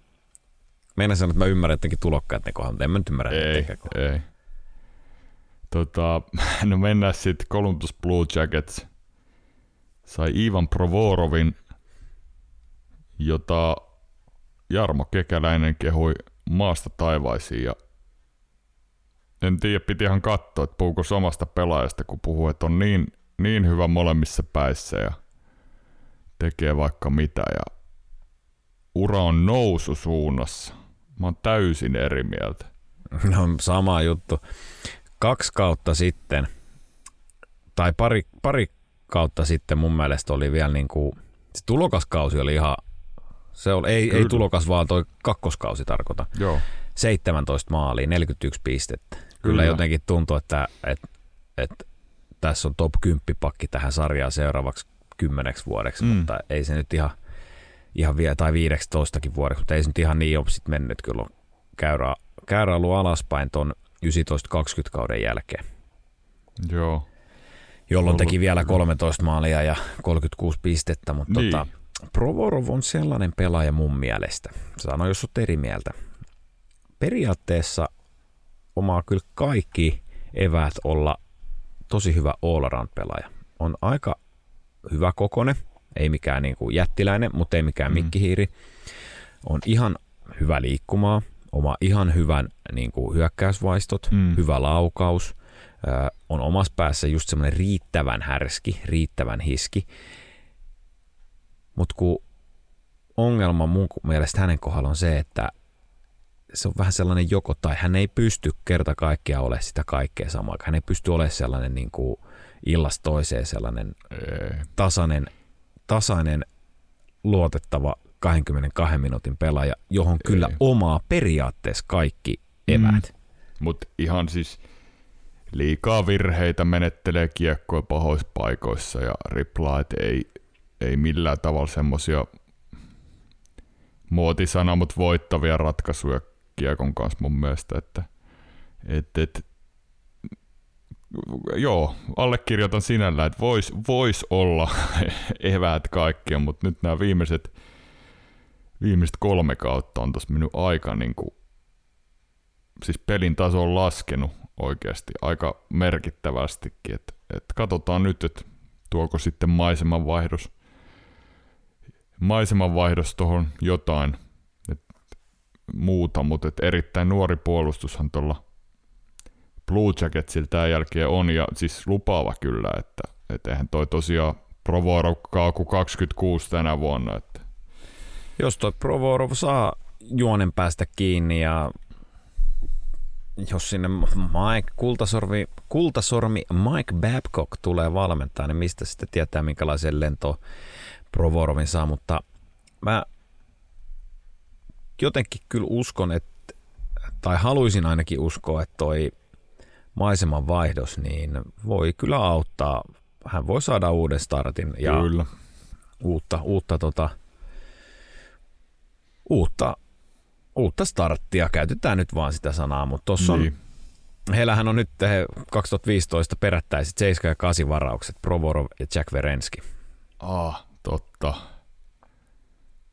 Meidän sanoa, että mä ymmärrän jotenkin tulokkaat ne kohdalla, mutta en mä nyt ymmärrä ei, ei. Tota, no mennään sitten Columbus Blue Jackets. Sai Ivan Provorovin jota Jarmo Kekäläinen kehui maasta taivaisiin ja en tiedä, piti ihan katsoa, että puhuuko samasta pelaajasta, kun puhuu, että on niin, niin hyvä molemmissa päissä ja tekee vaikka mitä ja ura on noususuunnassa. Mä oon täysin eri mieltä. No sama juttu. Kaksi kautta sitten, tai pari, pari kautta sitten mun mielestä oli vielä niin kuin, se tulokaskausi oli ihan, se oli, ei, ei tulokas vaan toi kakkoskausi tarkoita. Joo. 17 maalia, 41 pistettä. Kyllä, Kyllä jotenkin tuntuu, että, että, että tässä on top 10 pakki tähän sarjaan seuraavaksi kymmeneksi vuodeksi, mm. mutta ei se nyt ihan, ihan vielä, tai 15 vuodeksi, mutta ei se nyt ihan niin ole sit mennyt kyllä käyrä, käyrä ollut alaspäin ton 19-20 kauden jälkeen. Joo. Jolloin teki vielä 13 maalia ja 36 pistettä, mutta niin. tota, Provorov on sellainen pelaaja mun mielestä. Sano, jos olet eri mieltä. Periaatteessa omaa kyllä kaikki eväät olla tosi hyvä all-around-pelaaja. On aika hyvä kokone, ei mikään niin kuin jättiläinen, mutta ei mikään mm. mikkihiiri. On ihan hyvä liikkumaa, oma ihan hyvän niin kuin hyökkäysvaistot, mm. hyvä laukaus, ö, on omassa päässä just semmoinen riittävän härski, riittävän hiski. Mutta kun ongelma mun mielestä hänen kohdalla on se, että se on vähän sellainen joko tai hän ei pysty kerta kaikkiaan ole sitä kaikkea samaa. Hän ei pysty olemaan sellainen niin kuin illasta toiseen sellainen tasainen, tasainen luotettava 22 minuutin pelaaja, johon kyllä Ei. omaa periaatteessa kaikki eväät. Mm. Mutta ihan siis liikaa virheitä menettelee kiekkoja pahoissa paikoissa ja riplaat ei, ei millään tavalla semmoisia muotisana, mutta voittavia ratkaisuja kiekon kanssa mun mielestä, että et, et, joo, allekirjoitan sinällä, että voisi vois olla eväät kaikkia, mutta nyt nämä viimeiset viimeiset kolme kautta on tuossa minun aika niin kuin, siis pelin taso on laskenut oikeasti aika merkittävästikin. Et, et katsotaan nyt, että tuoko sitten maisemanvaihdos, maisemanvaihdos tuohon jotain et muuta, mutta et erittäin nuori puolustushan tuolla Blue Jacketsillä tämän jälkeen on, ja siis lupaava kyllä, että et eihän toi tosiaan Provorov 26 tänä vuonna, että jos toi Provorov saa juonen päästä kiinni ja jos sinne Mike Kultasormi, Kultasormi Mike Babcock tulee valmentaa, niin mistä sitten tietää, minkälaisen lento Provorovin saa, mutta mä jotenkin kyllä uskon, että, tai haluaisin ainakin uskoa, että toi maiseman vaihdos, niin voi kyllä auttaa. Hän voi saada uuden startin ja kyllä. uutta, uutta tota, uutta, uutta starttia. Käytetään nyt vaan sitä sanaa, mutta tuossa niin. on Heillähän on nyt 2015 perättäiset 7 ja 8 varaukset, Provorov ja Jack Verenski. Ah, totta.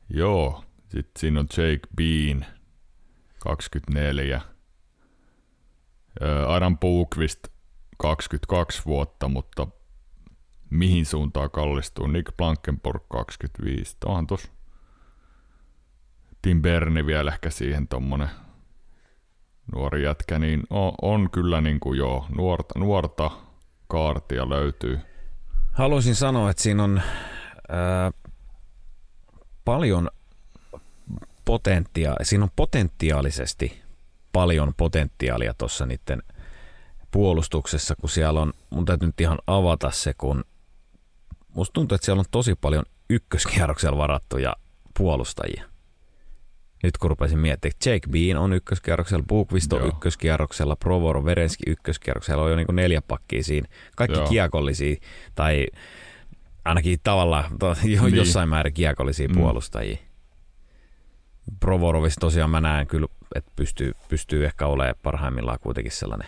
Joo, sitten siinä on Jake Bean, 24. Adam Pukvist, 22 vuotta, mutta mihin suuntaan kallistuu? Nick Blankenborg, 25. Onhan tuossa Tim Berni vielä ehkä siihen tommonen nuori jätkä, niin on, on kyllä niin kuin joo, nuorta, nuorta kaartia löytyy. Haluaisin sanoa, että siinä on ää, paljon potentiaalia, siinä on potentiaalisesti paljon potentiaalia tuossa niiden puolustuksessa, kun siellä on, mun täytyy nyt ihan avata se, kun musta tuntuu, että siellä on tosi paljon ykköskierroksella varattuja puolustajia nyt kun rupesin miettimään, Jake Bean on ykköskierroksella, Bukvist on ykköskierroksella, Provoro, Verenski ykköskierroksella, on jo niin neljä pakkia siinä. Kaikki Joo. kiekollisia, tai ainakin tavallaan jo, niin. jossain määrin kiekollisia mm. puolustajia. Provorovissa tosiaan mä näen kyllä, että pystyy, pystyy ehkä olemaan parhaimmillaan kuitenkin sellainen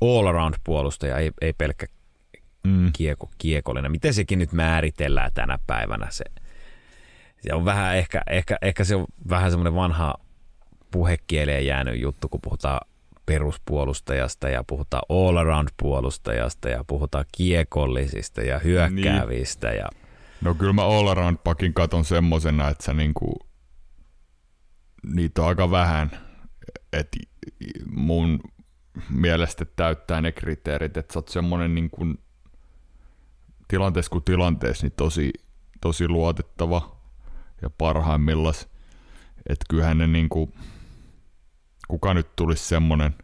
all around puolustaja, ei, ei pelkkä mm. kieko, kiekollinen. Miten sekin nyt määritellään tänä päivänä se – se on vähän ehkä, ehkä, ehkä se on vähän semmoinen vanha puhekieleen jäänyt juttu, kun puhutaan peruspuolustajasta ja puhutaan all around puolustajasta ja puhutaan kiekollisista ja hyökkäävistä. Niin. Ja No kyllä mä all around pakin katon semmosena, että sä niinku, niitä on aika vähän, että mun mielestä täyttää ne kriteerit, että sä oot semmonen niinku tilanteessa kuin tilanteessa niin tosi, tosi luotettava ja parhaimmillaan, että kyllähän ne niinku, kuka nyt tulisi semmonen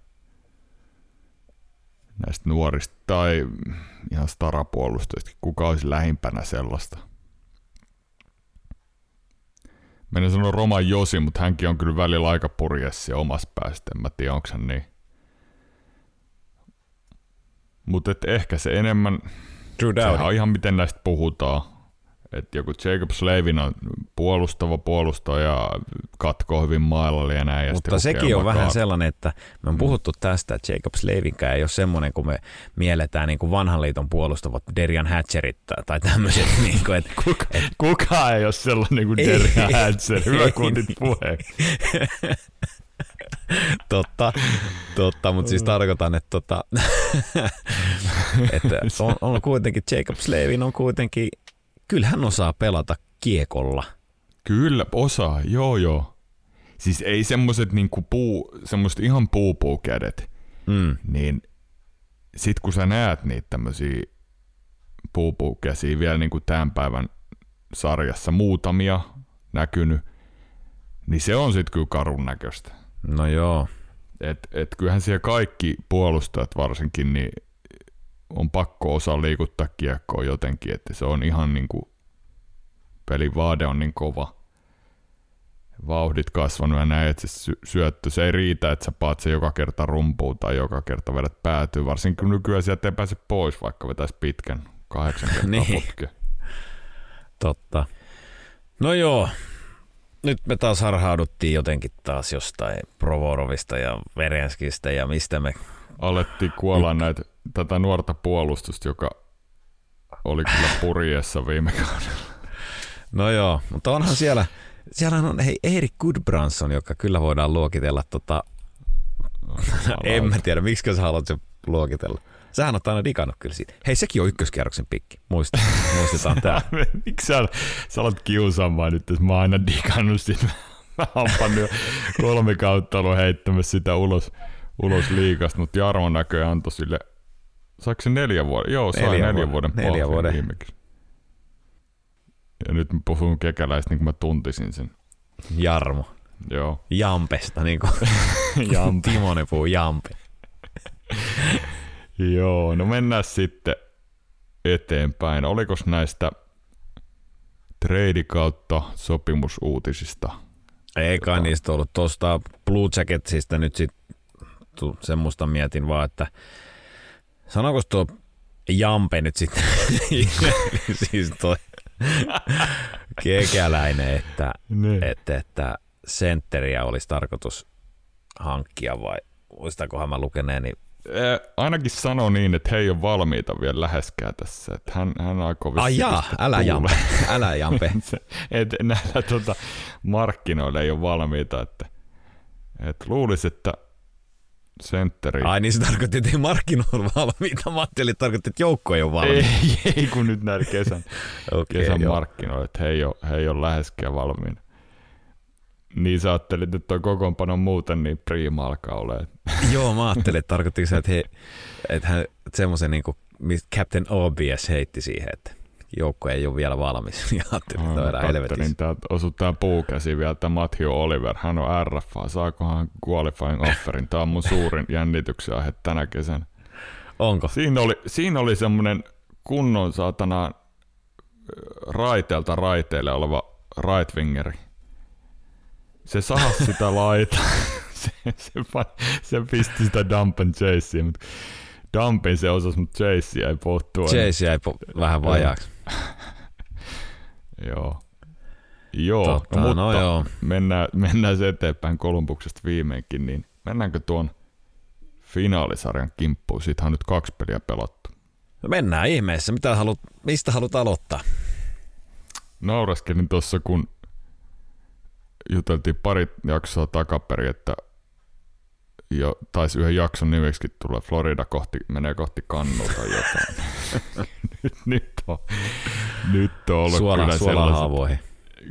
näistä nuorista tai ihan starapuolustajista, kuka olisi lähimpänä sellaista. Menen sanoa Roman Josi, mutta hänkin on kyllä välillä aika purjessi omassa päästä. En mä tiedä, onko hän niin. Mutta ehkä se enemmän, Drew Dowdy. sehän on ihan miten näistä puhutaan. Että joku Jacob Slavin on puolustava puolustaja, katkoo hyvin mailalle ja näin. Ja Mutta sitten sekin on vähän sellainen, että me on puhuttu tästä, että Jacob Slavinkään ei ole semmoinen, kun me mielletään niin kuin vanhan liiton puolustavat Derian Hatcherit tai- tämmöiset. Niin kuin, että, Kuka, kuka ei ole sellainen kuin. Derian Hansen, hyvä kun otit puheen. totta, totta, mutta siis tarkoitan, että, tota, että on, on kuitenkin, Jacob Slavin on kuitenkin, kyllä hän osaa pelata kiekolla. Kyllä, osaa, joo joo. Siis ei semmoset niinku puu, semmoset ihan puupuu kädet, Mm. niin sit kun sä näet niitä tämmösiä puupuukäsiä vielä niinku tämän päivän sarjassa muutamia näkynyt, niin se on sit kyllä karun näköistä. No joo, Et, et kyllähän siellä kaikki puolustajat varsinkin, niin on pakko osaa liikuttaa kiekkoa jotenkin, että se on ihan niinku, pelin vaade on niin kova. Vauhdit kasvanut ja näin, että se sy- syöttö, se ei riitä, että sä paat se joka kerta rumpuun tai joka kerta vedät päätyy, varsinkin kun nykyään sieltä ei pääse pois, vaikka vetäisi pitkän kahdeksan kertaa Niin. putkeen. totta. No joo, nyt me taas harhauduttiin jotenkin taas jostain Provorovista ja Verenskistä ja mistä me Alettiin kuolla näitä, tätä nuorta puolustusta, joka oli kyllä purjeessa viime kaudella. No joo, mutta onhan siellä, siellä on hei Erik Goodbranson, joka kyllä voidaan luokitella tota, en mä tiedä, miksi sä haluat sen luokitella. Sähän oot aina digannut kyllä siitä. Hei, sekin on ykköskierroksen pikki. Muista, muistetaan tää. Miksi sä, sä alat kiusaamaan nyt, että mä oon aina digannut sitä. Mä oon kolme kautta ollut heittämässä sitä ulos, ulos liikasta, mutta Jarmo näköjään antoi sille, saiko se neljä vuoden? Joo, sai Neljä neljä, vuoden- neljä vuoden. viimeksi. Ja nyt mä puhun kekäläistä niin kuin mä tuntisin sen. Jarmo. Joo. Jampesta, niin kuin Jampe. Timonen puhuu Jampe. Joo, no mennään sitten eteenpäin. Olikos näistä trade kautta sopimusuutisista? Ei kai Tota- niistä ollut. Tuosta Blue Jacketsista nyt sit tu- semmoista mietin vaan, että sanoiko tuo Jampe nyt sitten, siis toi kekäläinen, että, Niin. että, että sentteriä olisi tarkoitus hankkia vai muistakohan mä lukeneeni. Eh, ainakin sanoo niin, että he ei ole valmiita vielä läheskään tässä. Että hän, hän aikoo Ai jaa, älä. Jampe, älä Jampe. Se- et näillä tota, markkinoilla ei ole valmiita. Että, et luulisi, että sentteri... Ai niin se tarkoitti, että ei markkinoilla valmiita. Mä ajattelin, että tarkoitti, että joukko ei ole valmiita. ei, ei, kun nyt näillä kesän, Okei, kesän markkinoilla, että he ei ole, he ei ole läheskään valmiina. Niin sä ajattelit, että toi kokoonpano muuten niin priima alkaa olemaan. Joo, mä ajattelin, että tarkoittiko se, että, he, että hän semmoisen niin kuin Captain Obvious heitti siihen, että joukko ei ole vielä valmis. Ja ajattelin, että helvetissä. Kattelin, täältä osui tää puukäsi vielä, tämä Matthew Oliver. Hän on RFA. Saakohan qualifying offerin? Tämä on mun suurin jännityksen aihe tänä kesänä. Onko? Siinä oli, siinä oli semmonen kunnon saatana ö, raiteelta raiteille oleva right wingeri. Se sahas sitä laita. se, se, se, pisti sitä dump and chasea, mutta dumpin se osasi, mutta chasea ei puuttua. Chase jäi po- vähän vajaaksi. Joo. Joo, Totta, no, mutta no joo. Mennään, mennään se eteenpäin Kolumbuksesta viimeinkin, niin mennäänkö tuon finaalisarjan kimppuun? Siitä on nyt kaksi peliä pelattu. No mennään ihmeessä. Mitä haluat, mistä haluat aloittaa? Nauraskelin tuossa, kun juteltiin pari jaksoa takaperin, että jo, taisi yhden jakson nimeksikin tulla Florida kohti, menee kohti kannua tai jotain. nyt, nyt, on, nyt on ollut Suola, kyllä suolahaavoihin.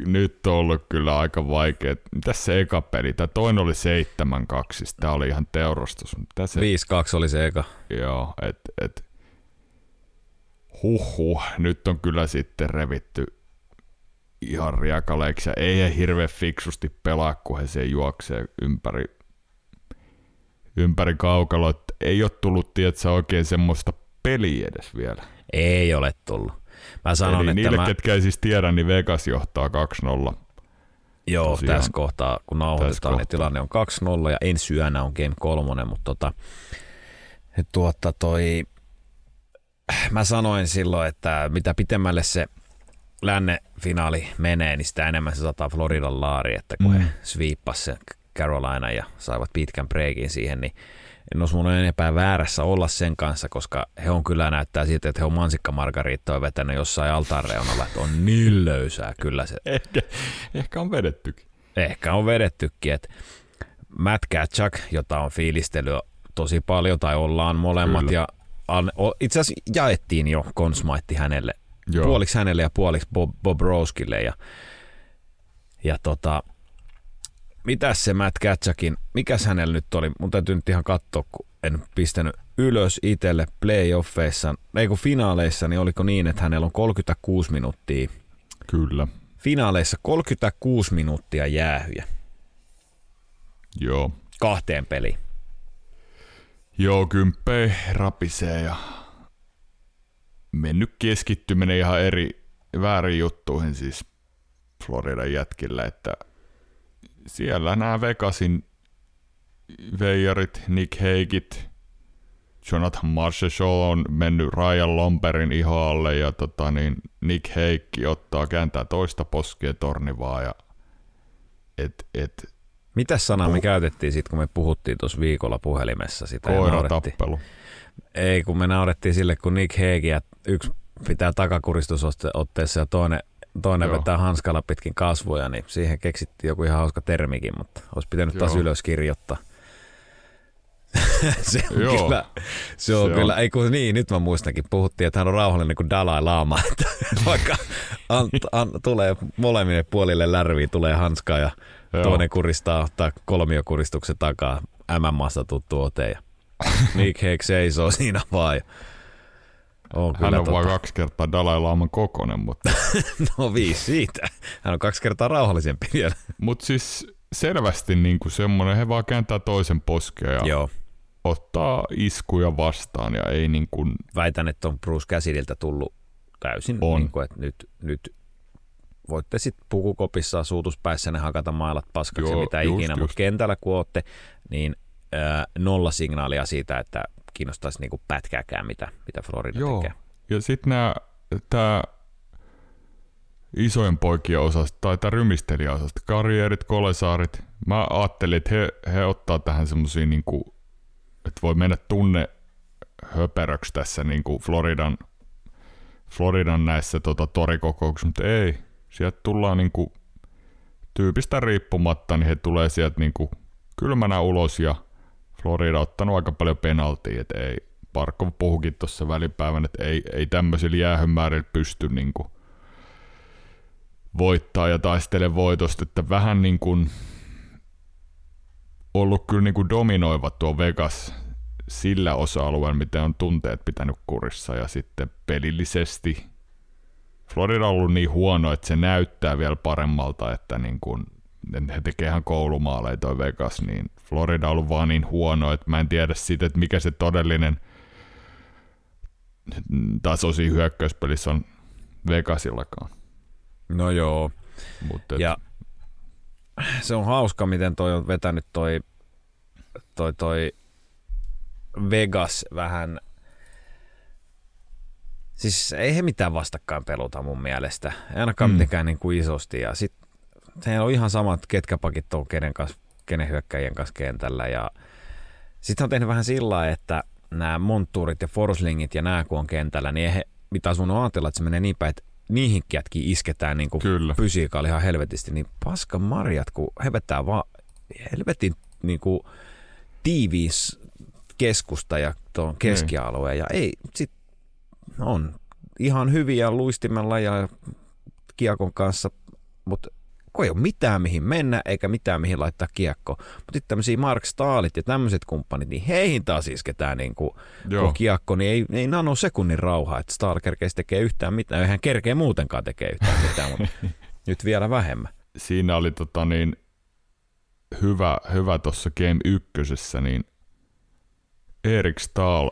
Nyt on ollut kyllä aika vaikea. Mitäs se eka peli? Tämä toinen oli 7-2, siis tämä oli ihan teurastus. Se... 5-2 oli se eka. Joo, et, et, huhhuh, nyt on kyllä sitten revitty ihan riakaleiksi ja ei he hirveän fiksusti pelaa, kun he se juoksee ympäri, ympäri kaukalo. Ei ole tullut, tietsä, oikein semmoista peliä edes vielä. Ei ole tullut. Mä sanon, Eli että niille, mä... ketkä ei siis tiedä, niin Vegas johtaa 2-0. Joo, Tosiaan, tässä kohtaa, kun nauhoitetaan, niin tilanne on 2-0 ja ensi yönä on Game 3, mutta tota, tuota toi, mä sanoin silloin, että mitä pitemmälle se länne finaali menee, niin sitä enemmän se sataa Floridan laari, että kun mm. he sweeppasivat sen Carolina ja saivat pitkän breikin siihen, niin en olisi mun enempää väärässä olla sen kanssa, koska he on kyllä näyttää siitä, että he on mansikkamargariittoa vetänyt jossain altaan reunalla, että on niin löysää kyllä se. Ehkä, ehkä on vedettykin. Ehkä on vedettykin, että Matt Katchak, jota on fiilistely tosi paljon, tai ollaan molemmat, kyllä. ja itse asiassa jaettiin jo konsmaitti hänelle, Joo. puoliksi hänelle ja puoliksi Bob, Bob Roskille, ja, ja tota, mitäs se Matt Katsakin, mikäs hänellä nyt oli? Mun täytyy nyt ihan katsoa, kun en pistänyt ylös itselle playoffeissa, ei kun finaaleissa, niin oliko niin, että hänellä on 36 minuuttia. Kyllä. Finaaleissa 36 minuuttia jäähyjä. Joo. Kahteen peliin. Joo, kymppei rapisee ja mennyt keskittyminen ihan eri väärin juttuihin siis Floridan jätkillä, että siellä nämä Vegasin veijarit, Nick Heikit, Jonathan Marshall on mennyt Ryan Lomperin ihoalle ja tota, niin Nick Heikki ottaa kääntää toista poskea tornivaa ja et, et, Mitäs sanaa me käytettiin sitten, kun me puhuttiin tuossa viikolla puhelimessa sitä? Koiratappelu. Ei, kun me naurettiin sille, kun Nick Heikiä yksi pitää takakuristusotteessa ja toinen toinen Joo. vetää hanskalla pitkin kasvoja, niin siihen keksittiin joku ihan hauska termikin, mutta olisi pitänyt taas Joo. ylös kirjoittaa. se on Joo. kyllä, se on se kyllä, on. ei kun niin, nyt mä muistankin, puhuttiin, että hän on rauhallinen kuin Dalai Lama, että vaikka an, an, tulee molemmille puolille lärviä, tulee hanskaa ja Joo. toinen kuristaa, ottaa kolmiokuristuksen takaa MMAsta tuttu ote ja Nick Hake seisoo siinä vaan ja on Hän on tota... vain kaksi kertaa Dalai Laman kokonen, mutta... no viisi siitä. Hän on kaksi kertaa rauhallisempi vielä. mutta siis selvästi niin kuin semmoinen, he vaan kääntää toisen poskea ja Joo. ottaa iskuja vastaan ja ei niin kuin... Väitän, että on Bruce Cassidyiltä tullut täysin, on. Niin kuin, että nyt, nyt voitte sitten pukukopissa suutuspäissä ne hakata mailat paskaksi Joo, mitä just, ikinä, mutta kentällä kun olette, niin äh, nolla signaalia siitä, että kiinnostaisi niinku pätkääkään, mitä, mitä Florida Joo. tekee. Ja sitten tämä isojen poikien osasta, tai tämä rymistelijäosasta, karjierit, kolesaarit, mä ajattelin, että he, he ottaa tähän semmoisia, niinku, että voi mennä tunne höperöksi tässä niinku Floridan, Floridan näissä tota, torikokouksissa, mutta ei. Sieltä tullaan niinku, tyypistä riippumatta, niin he tulee sieltä niinku, kylmänä ulos ja Florida ottanut aika paljon penaltia, että ei, Parkov puhukin tuossa välipäivän, että ei, ei tämmöisillä jäähymäärillä pysty niin kuin voittaa ja taistele voitosta, että vähän niin kuin ollut kyllä niin kuin dominoiva tuo Vegas sillä osa-alueella, miten on tunteet pitänyt kurissa ja sitten pelillisesti. Florida on ollut niin huono, että se näyttää vielä paremmalta, että niin kuin he tekee ihan koulumaaleja toi Vegas, niin Florida on ollut vaan niin huono, että mä en tiedä siitä, että mikä se todellinen taso siinä hyökkäyspelissä on Vegasillakaan. No joo. Mutta ja se on hauska, miten toi on vetänyt toi, toi, toi Vegas vähän Siis ei he mitään vastakkain peluta mun mielestä. Ei ainakaan mm. mitenkään niin kuin isosti. Ja sit heillä on ihan samat ketkäpakit on kenen, kanssa, kenen hyökkäjien kanssa kentällä. Ja sitten on tehnyt vähän sillä että nämä monttuurit ja forslingit ja nämä kun on kentällä, niin he, mitä sun on ajatella, että se menee niin päin, että niihin jätkin isketään niin kuin fysiikalla ihan helvetisti, niin paska marjat, kun he vetää vaan helvetin niin kuin tiiviis keskusta ja tuon niin. keskialueen, ja ei, sit on ihan hyviä luistimella ja kiekon kanssa, mutta kun ei ole mitään mihin mennä eikä mitään mihin laittaa kiekko. Mutta sitten tämmöisiä Mark Staalit ja tämmöiset kumppanit, niin heihin taas isketään niin kuin, kun kiekko, niin ei, ei nano sekunnin rauhaa, että Staal kerkeisi tekee yhtään mitään. Eihän kerkeä muutenkaan tekee yhtään mitään, mutta nyt vielä vähemmän. Siinä oli tota niin, hyvä, hyvä tuossa Game ykkösessä, niin Erik Stahl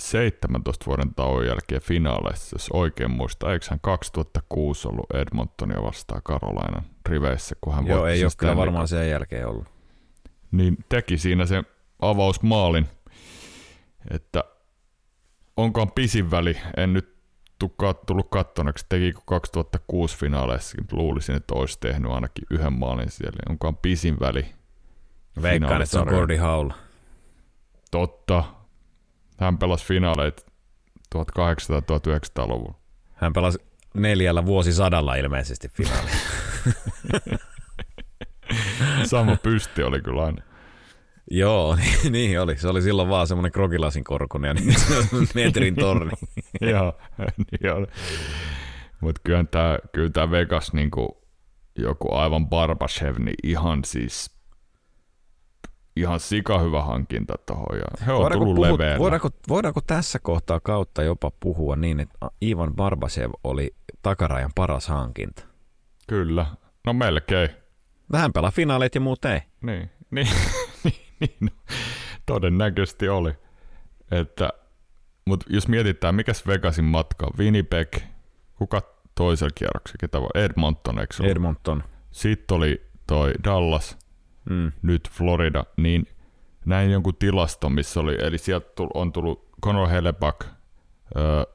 17 vuoden tauon jälkeen finaaleissa, jos oikein muista. Eikö hän 2006 ollut Edmontonia vastaan Karolainan riveissä, kun hän Joo, ei ole kyllä varmaan sen jälkeen ollut. Niin teki siinä sen avausmaalin, että onkaan pisin väli, en nyt tullut kattoneeksi, tekikö 2006 finaaleissa, mutta luulisin, että olisi tehnyt ainakin yhden maalin siellä. Onkaan pisin väli. Veikkaan, että se on Gordy Howell. Totta, hän pelasi finaaleit 1800-1900-luvulla. Hän pelasi neljällä vuosisadalla ilmeisesti finaali. Sama pysti oli kyllä aina. Joo, niin, niin oli. Se oli silloin vaan semmoinen krokilasin korkunen ja niin metrin torni. Joo, niin oli. Mutta kyllä tämä Vegas niinku, joku aivan Barbashev, niin ihan siis ihan sika hyvä hankinta tuohon. Ja he on voidaanko, tullut puhut, voidaanko, voidaanko, tässä kohtaa kautta jopa puhua niin, että Ivan Barbasev oli takarajan paras hankinta? Kyllä. No melkein. Vähän pelaa finaalit ja muut ei. Niin, niin, niin, niin no, todennäköisesti oli. Että, mutta jos mietitään, mikä Vegasin matka on, Winnipeg, kuka toisella kierroksella, ketä Edmonton, eikö Edmonton. Sitten oli toi Dallas, mm. nyt Florida, niin näin jonkun tilaston, missä oli, eli sieltä on tullut Conor Hellebuck,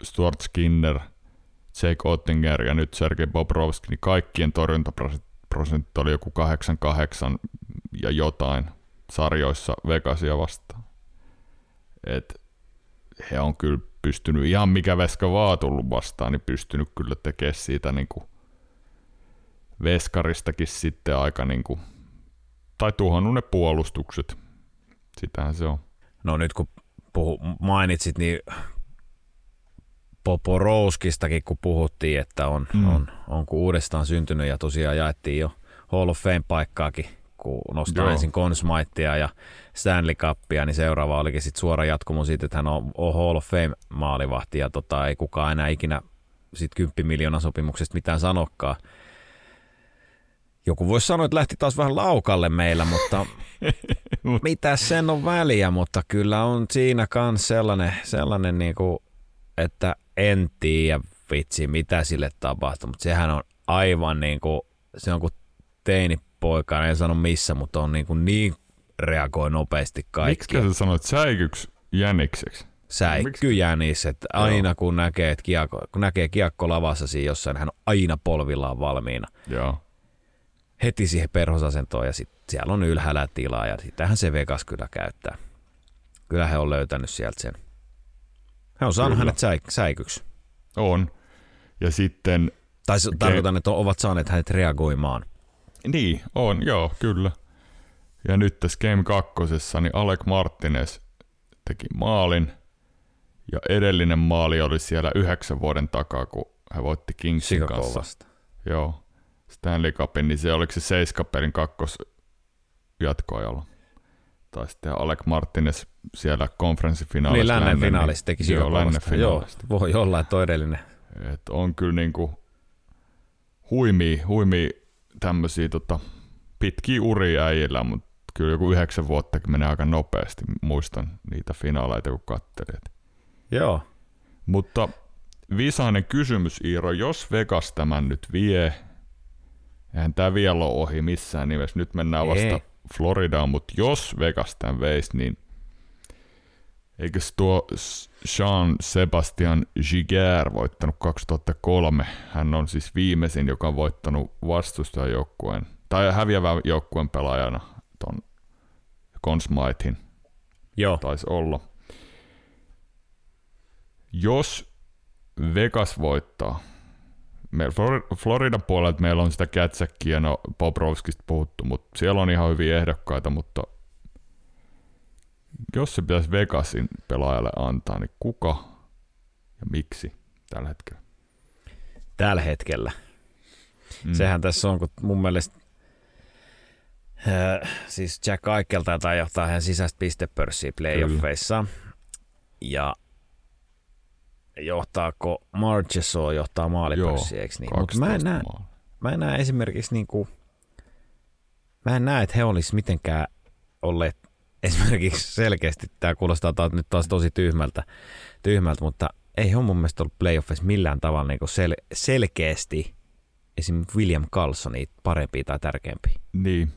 Stuart Skinner, Jake Ottinger ja nyt Sergei Bobrovski, niin kaikkien torjuntaprosentti oli joku 88 ja jotain sarjoissa Vegasia vastaan. Et he on kyllä pystynyt, ihan mikä veska vaan tullut vastaan, niin pystynyt kyllä tekemään siitä niin kuin veskaristakin sitten aika niin kuin tai tuhannut ne puolustukset. Sitähän se on. No nyt kun puhu, mainitsit, niin Poporouskistakin kun puhuttiin, että on, mm. on, on kun uudestaan syntynyt ja tosiaan jaettiin jo Hall of Fame-paikkaakin, kun nostaa Joo. ensin Consmitea ja Stanley Cupia, niin seuraava olikin sitten suora jatkumo siitä, että hän on, on Hall of Fame-maalivahti ja tota, ei kukaan enää ikinä sit 10 miljoonaa sopimuksesta mitään sanokkaan. Joku voisi sanoa, että lähti taas vähän laukalle meillä, mutta mitä sen on väliä, mutta kyllä on siinä kans sellainen, sellainen niin kuin, että en tiedä vitsi, mitä sille tapahtuu, mutta sehän on aivan niin kuin, se on kuin teinipoika, en sano missä, mutta on niin, kuin niin reagoi nopeasti kaikki. Miksi sä sanoit säikyksi jänikseksi? Säikky jänis, että aina kun näkee, että kiekko, kun näkee kiekko lavassa siinä jossain, hän on aina polvillaan valmiina. Joo heti siihen perhosasentoon ja sitten siellä on ylhäällä tilaa ja sitähän se Vegas kyllä käyttää. Kyllä he on löytänyt sieltä sen. He on saanut kyllä. hänet säik- säikyksi. On. Ja sitten... Tai ke- tarkoitan, että ovat saaneet hänet reagoimaan. Niin, on, joo, kyllä. Ja nyt tässä Game 2, niin Alec Martinez teki maalin. Ja edellinen maali oli siellä yhdeksän vuoden takaa, kun he voitti Kingsin kanssa. Vasta. Joo. Stanley Cupin, niin se oliko se seiskapelin kakkos jatkoajalla. Tai sitten Alec Martinez siellä konferenssifinaalissa. Niin, lännen finaalissa teki joo, lännen finaalista. Joo, voi olla, että edellinen. Et on kyllä niinku huimia, huimia tämmöisiä tota, pitkiä uria äijillä, mutta kyllä joku yhdeksän vuottakin menee aika nopeasti. Muistan niitä finaaleita, kun katselin. Joo. Mutta viisainen kysymys, Iiro. Jos Vegas tämän nyt vie, Eihän tämä vielä ole ohi missään nimessä. Nyt mennään vasta Ei. Floridaan, mutta jos Vegas tämän veisi, niin eikö tuo Jean Sebastian Giger voittanut 2003? Hän on siis viimeisin, joka on voittanut vastustajajoukkueen, tai häviävän joukkueen pelaajana ton Consmitin. Joo. Taisi olla. Jos Vegas voittaa, meillä Floridan puolelta meillä on sitä Kätsäkkiä, no Bobrovskista puhuttu, mutta siellä on ihan hyviä ehdokkaita, mutta jos se pitäisi Vegasin pelaajalle antaa, niin kuka ja miksi? tällä hetkellä. Tällä hetkellä. Mm. Sehän tässä on, kun mun mielestä äh, siis Jack Eichel tai johtaa hän sisäistä pistepörssiä playoffeissa. Ja johtaako Marchesso johtaa maalipörssiä, eikö niin? Mutta mä en näe, mä en näe esimerkiksi niin kuin, mä en näe, että he olisi mitenkään olleet esimerkiksi selkeästi, tämä kuulostaa nyt taas tosi tyhmältä, tyhmältä mutta ei he ole mun mielestä ollut playoffissa millään tavalla niin sel- selkeästi esimerkiksi William Carlsoni parempi tai tärkeämpi. Niin.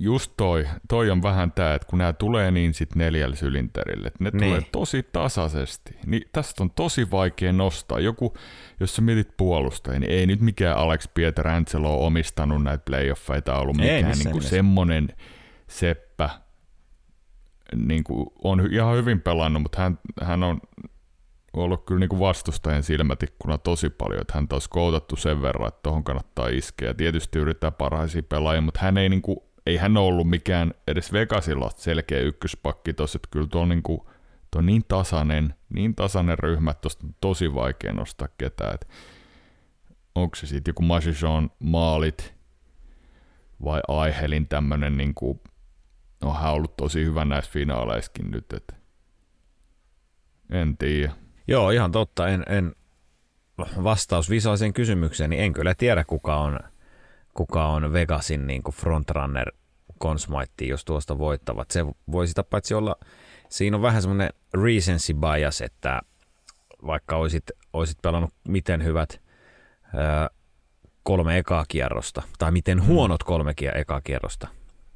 Just toi, toi on vähän tämä, että kun nämä tulee niin sit neljällä sylinterille, että ne niin. tulee tosi tasaisesti, niin tästä on tosi vaikea nostaa. Joku, jos sä mietit puolustajia, niin ei nyt mikään Alex Pietrangelo ole omistanut näitä playoffeita ollut mikään ei, niin kuin semmoinen seppä, niin kuin on ihan hyvin pelannut, mutta hän, hän on ollut kyllä niin kuin vastustajan silmätikkuna tosi paljon, että hän olisi koutattu sen verran, että tuohon kannattaa iskeä. Tietysti yrittää parhaisia pelaajia, mutta hän ei, niin kuin, ei hän ole ollut mikään edes Vegasilla selkeä ykköspakki tuossa, että kyllä tuo on niin, kuin, tuo on niin tasainen, niin tasainen ryhmä, että tuosta on tosi vaikea nostaa ketään. Että onko se sitten joku Machichon maalit vai Aihelin tämmöinen, niin no hän on ollut tosi hyvä näissä finaaleissakin nyt, että en tiedä. Joo, ihan totta. En, en vastaus visaiseen kysymykseen, niin en kyllä tiedä, kuka on, kuka on Vegasin niin kuin frontrunner Consmite, jos tuosta voittavat. Se voi sitä paitsi olla, siinä on vähän semmoinen recency bias, että vaikka olisit, olisit pelannut miten hyvät ää, kolme ekaa kierrosta, tai miten mm. huonot kolme ekaa kierrosta,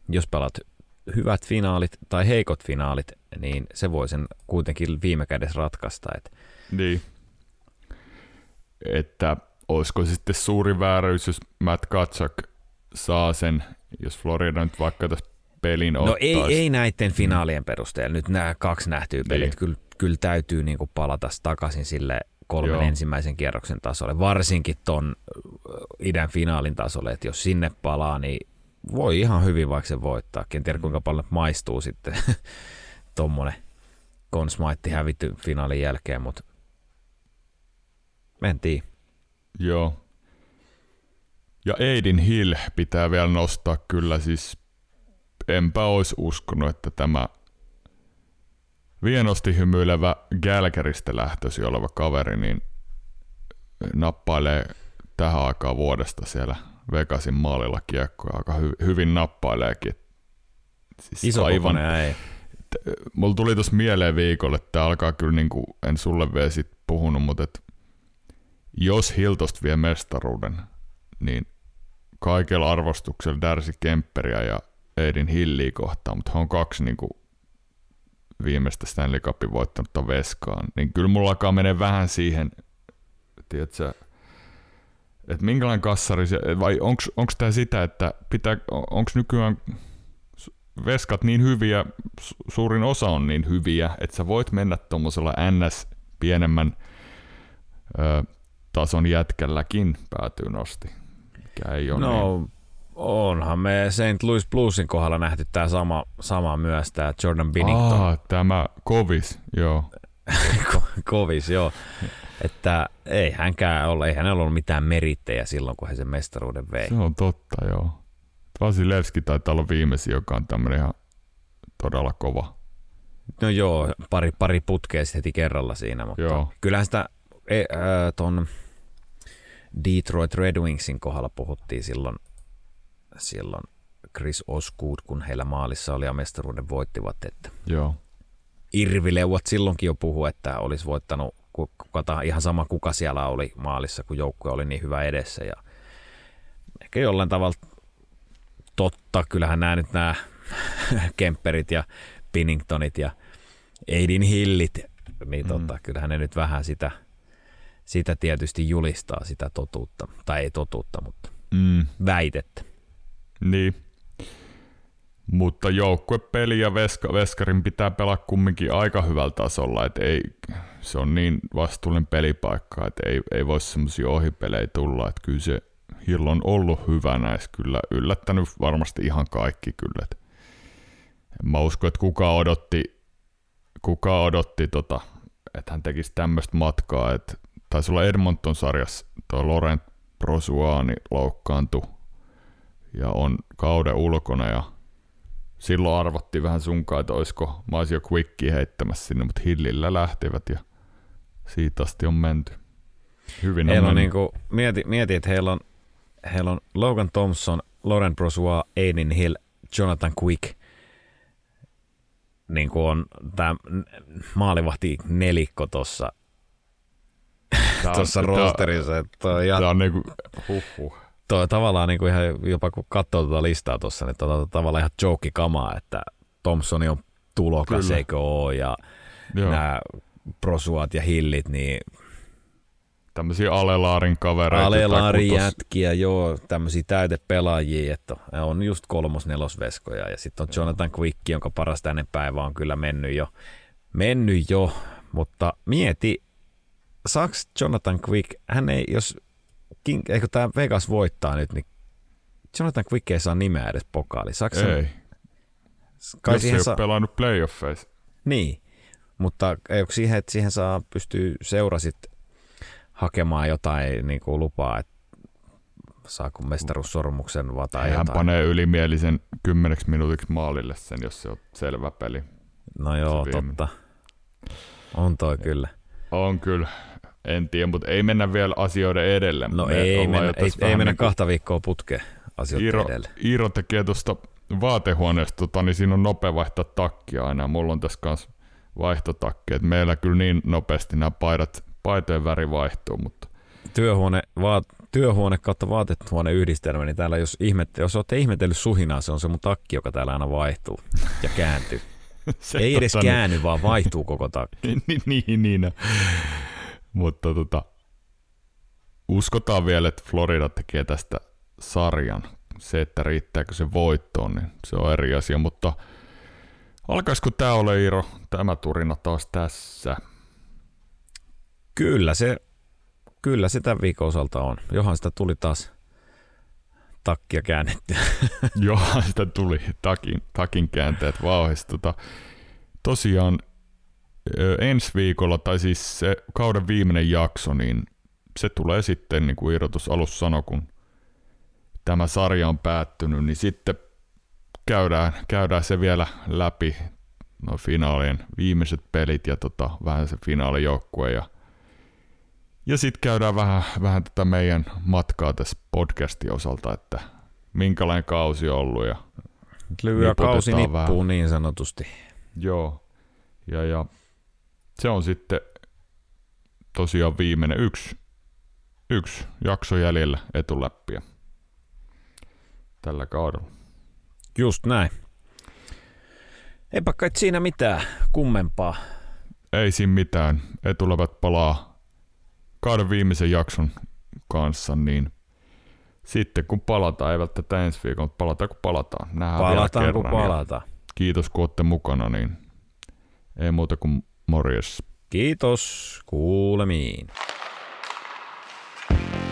jos pelat hyvät finaalit tai heikot finaalit, niin se voi sen kuitenkin viime kädessä ratkaista. Et. Niin. Että olisiko sitten suuri vääryys, jos Matt Katsak saa sen, jos Florida nyt vaikka tässä pelin No ei, ei näiden finaalien perusteella. Nyt nämä kaksi nähtyä pelit, niin. kyllä, kyllä täytyy niinku palata takaisin sille kolmen Joo. ensimmäisen kierroksen tasolle, varsinkin ton idän finaalin tasolle, että jos sinne palaa, niin voi ihan hyvin vaikka se voittaa. En tiedä kuinka paljon maistuu sitten tuommoinen konsmaitti hävitty finaalin jälkeen, mutta mentiin. Joo. Ja Aidin Hill pitää vielä nostaa kyllä, siis enpä olisi uskonut, että tämä vienosti hymyilevä Gälkäristä lähtösi oleva kaveri, niin nappailee tähän aikaan vuodesta siellä Vegasin maalilla kiekkoja aika hy- hyvin nappaileekin. Siis Iso aivan, ei. Mulla tuli tuossa mieleen viikolle, että alkaa kyllä, niin kuin, en sulle vielä sit puhunut, mutta et, jos Hiltost vie mestaruuden, niin kaikella arvostuksella Darcy Kemperiä ja Eidin Hilliä kohtaan, mutta hän on kaksi niin kuin, viimeistä Stanley Cupin voittanutta veskaan, niin kyllä mulla alkaa menee vähän siihen, tiedätkö, että minkälainen kassari se, vai onko tämä sitä, että pitää, onko nykyään veskat niin hyviä, suurin osa on niin hyviä, että sä voit mennä tuommoisella NS pienemmän ö, tason jätkälläkin päätyyn asti. Mikä ei ole no, niin. onhan me St. Louis Bluesin kohdalla nähty tämä sama, sama myös, tämä Jordan Binnington. Ah, tämä Kovis, joo. Kovis, joo. Että ei hänkään ole, ei hänellä ollut mitään merittejä silloin, kun hän sen mestaruuden vei. Se on totta, joo. Vasilevski taitaa olla viimeisin, joka on tämmöinen ihan todella kova. No joo, pari, pari putkea heti kerralla siinä, mutta joo. kyllähän sitä e, äh, ton Detroit Red Wingsin kohdalla puhuttiin silloin, silloin Chris Osgood, kun heillä maalissa oli ja mestaruuden voittivat, että joo. Irvileuvat silloinkin jo puhu, että olisi voittanut kuka, ihan sama kuka siellä oli maalissa, kun joukkue oli niin hyvä edessä. Ja ehkä jollain tavalla totta, kyllähän nämä nyt nämä Kemperit ja Pinningtonit ja Aidin Hillit, niin totta, mm. kyllähän ne nyt vähän sitä, sitä tietysti julistaa, sitä totuutta, tai ei totuutta, mutta mm. väitettä. Niin, mutta joukkuepeli ja veska, veskarin pitää pelaa kumminkin aika hyvällä tasolla, että ei, se on niin vastuullinen pelipaikka, että ei, ei voi semmoisia ohipelejä tulla, että kyllä se Hill on ollut hyvä näissä kyllä, yllättänyt varmasti ihan kaikki kyllä. Et mä uskon, että kuka odotti, kuka odotti tota että hän tekisi tämmöistä matkaa, että taisi olla Edmonton-sarjassa tuo Laurent Prosuani loukkaantui ja on kauden ulkona ja silloin arvottiin vähän sunkaan, että olisiko, jo quickia heittämässä sinne, mutta Hillillä lähtivät ja siitä asti on menty. Hyvin heillä on, on niin kuin, mieti, mieti, että heillä on, heillä on Logan Thompson, Laurent Brossois, Aiden Hill, Jonathan Quick. Niin kuin on tämä maalivahti nelikko tuossa tuossa rosterissa. Tämä ja, on niinku, huh, huh. Toi tavallaan niinku ihan, jopa kun katsoo tuota listaa tuossa, niin tuota, tavallaan ihan joke kamaa, että Thompson on tulokas, Kyllä. eikö ole, ja nämä prosuat ja hillit, niin tämmöisiä Alelaarin kavereita. Alelaarin jätkiä, joo, tämmöisiä täytepelaajia, että on just kolmos nelosveskoja ja sitten on Jonathan Quick, jonka parasta ennen päivää on kyllä mennyt jo, mennyt jo, mutta mieti, saaks Jonathan Quick, hän ei, jos King, eikö tämä Vegas voittaa nyt, niin Jonathan Quick ei saa nimeä edes pokaali. Saaks ei. Kai jos ei ole saa... pelannut playoffeissa. Niin, mutta eikö siihen, että siihen saa pystyy seura sit hakemaan jotain niin kuin lupaa, että saako mestaruussormuksen vai tai Hän jotain. panee ylimielisen kymmeneksi minuutiksi maalille sen, jos se on selvä peli. No joo, totta. On toi kyllä. On kyllä. En tiedä, mutta ei mennä vielä asioiden edelle. No Me ei mennä, ei, ei mennä niin kahta viikkoa putkeen asioiden Iiro, edelle. Iiro tekee tuosta vaatehuoneesta, tota, niin siinä on nopea vaihtaa takkia aina. Mulla on tässä kanssa vaihtotakki. Et meillä kyllä niin nopeasti nämä paidat, paitojen väri vaihtuu, mutta työhuone, vaat, työhuone kautta vaatehuone yhdistelmä, niin täällä jos, ihmette, jos olette ihmetellyt suhinaa, se on se mun takki, joka täällä aina vaihtuu ja kääntyy. se Ei edes tota, käänny, niin. vaan vaihtuu koko takki. niin, niin, niin. Mutta tota, uskotaan vielä, että Florida tekee tästä sarjan. Se, että riittääkö se voittoon, niin se on eri asia, mutta alkaisiko tämä ole Iiro, tämä turina taas tässä? Kyllä se, kyllä se tämän viikon osalta on. Johan sitä tuli taas takkia käännetty. Johan sitä tuli takin, takin käänteet vauhista. Tota, tosiaan ensi viikolla, tai siis se kauden viimeinen jakso, niin se tulee sitten, niin kuin Irrotus alussa sanoi, kun tämä sarja on päättynyt, niin sitten käydään, käydään se vielä läpi, no finaalien viimeiset pelit ja tota, vähän se finaalijoukkue ja ja sitten käydään vähän, vähän tätä meidän matkaa tässä podcastin osalta, että minkälainen kausi on ollut. Ja Lyhyä kausi nippuun vähän. niin sanotusti. Joo. Ja, ja se on sitten tosiaan viimeinen yksi, yksi jakso jäljellä etuläppiä tällä kaudella. Just näin. Eipä kai siinä mitään kummempaa. Ei siinä mitään. Etulävät palaa kauden viimeisen jakson kanssa, niin sitten kun palataan, ei välttämättä ensi viikolla, mutta palataan kun palataan. Nähdään palataan vielä kerran, kun palataan. Kiitos kun olette mukana, niin ei muuta kuin morjes. Kiitos, kuulemiin. thank you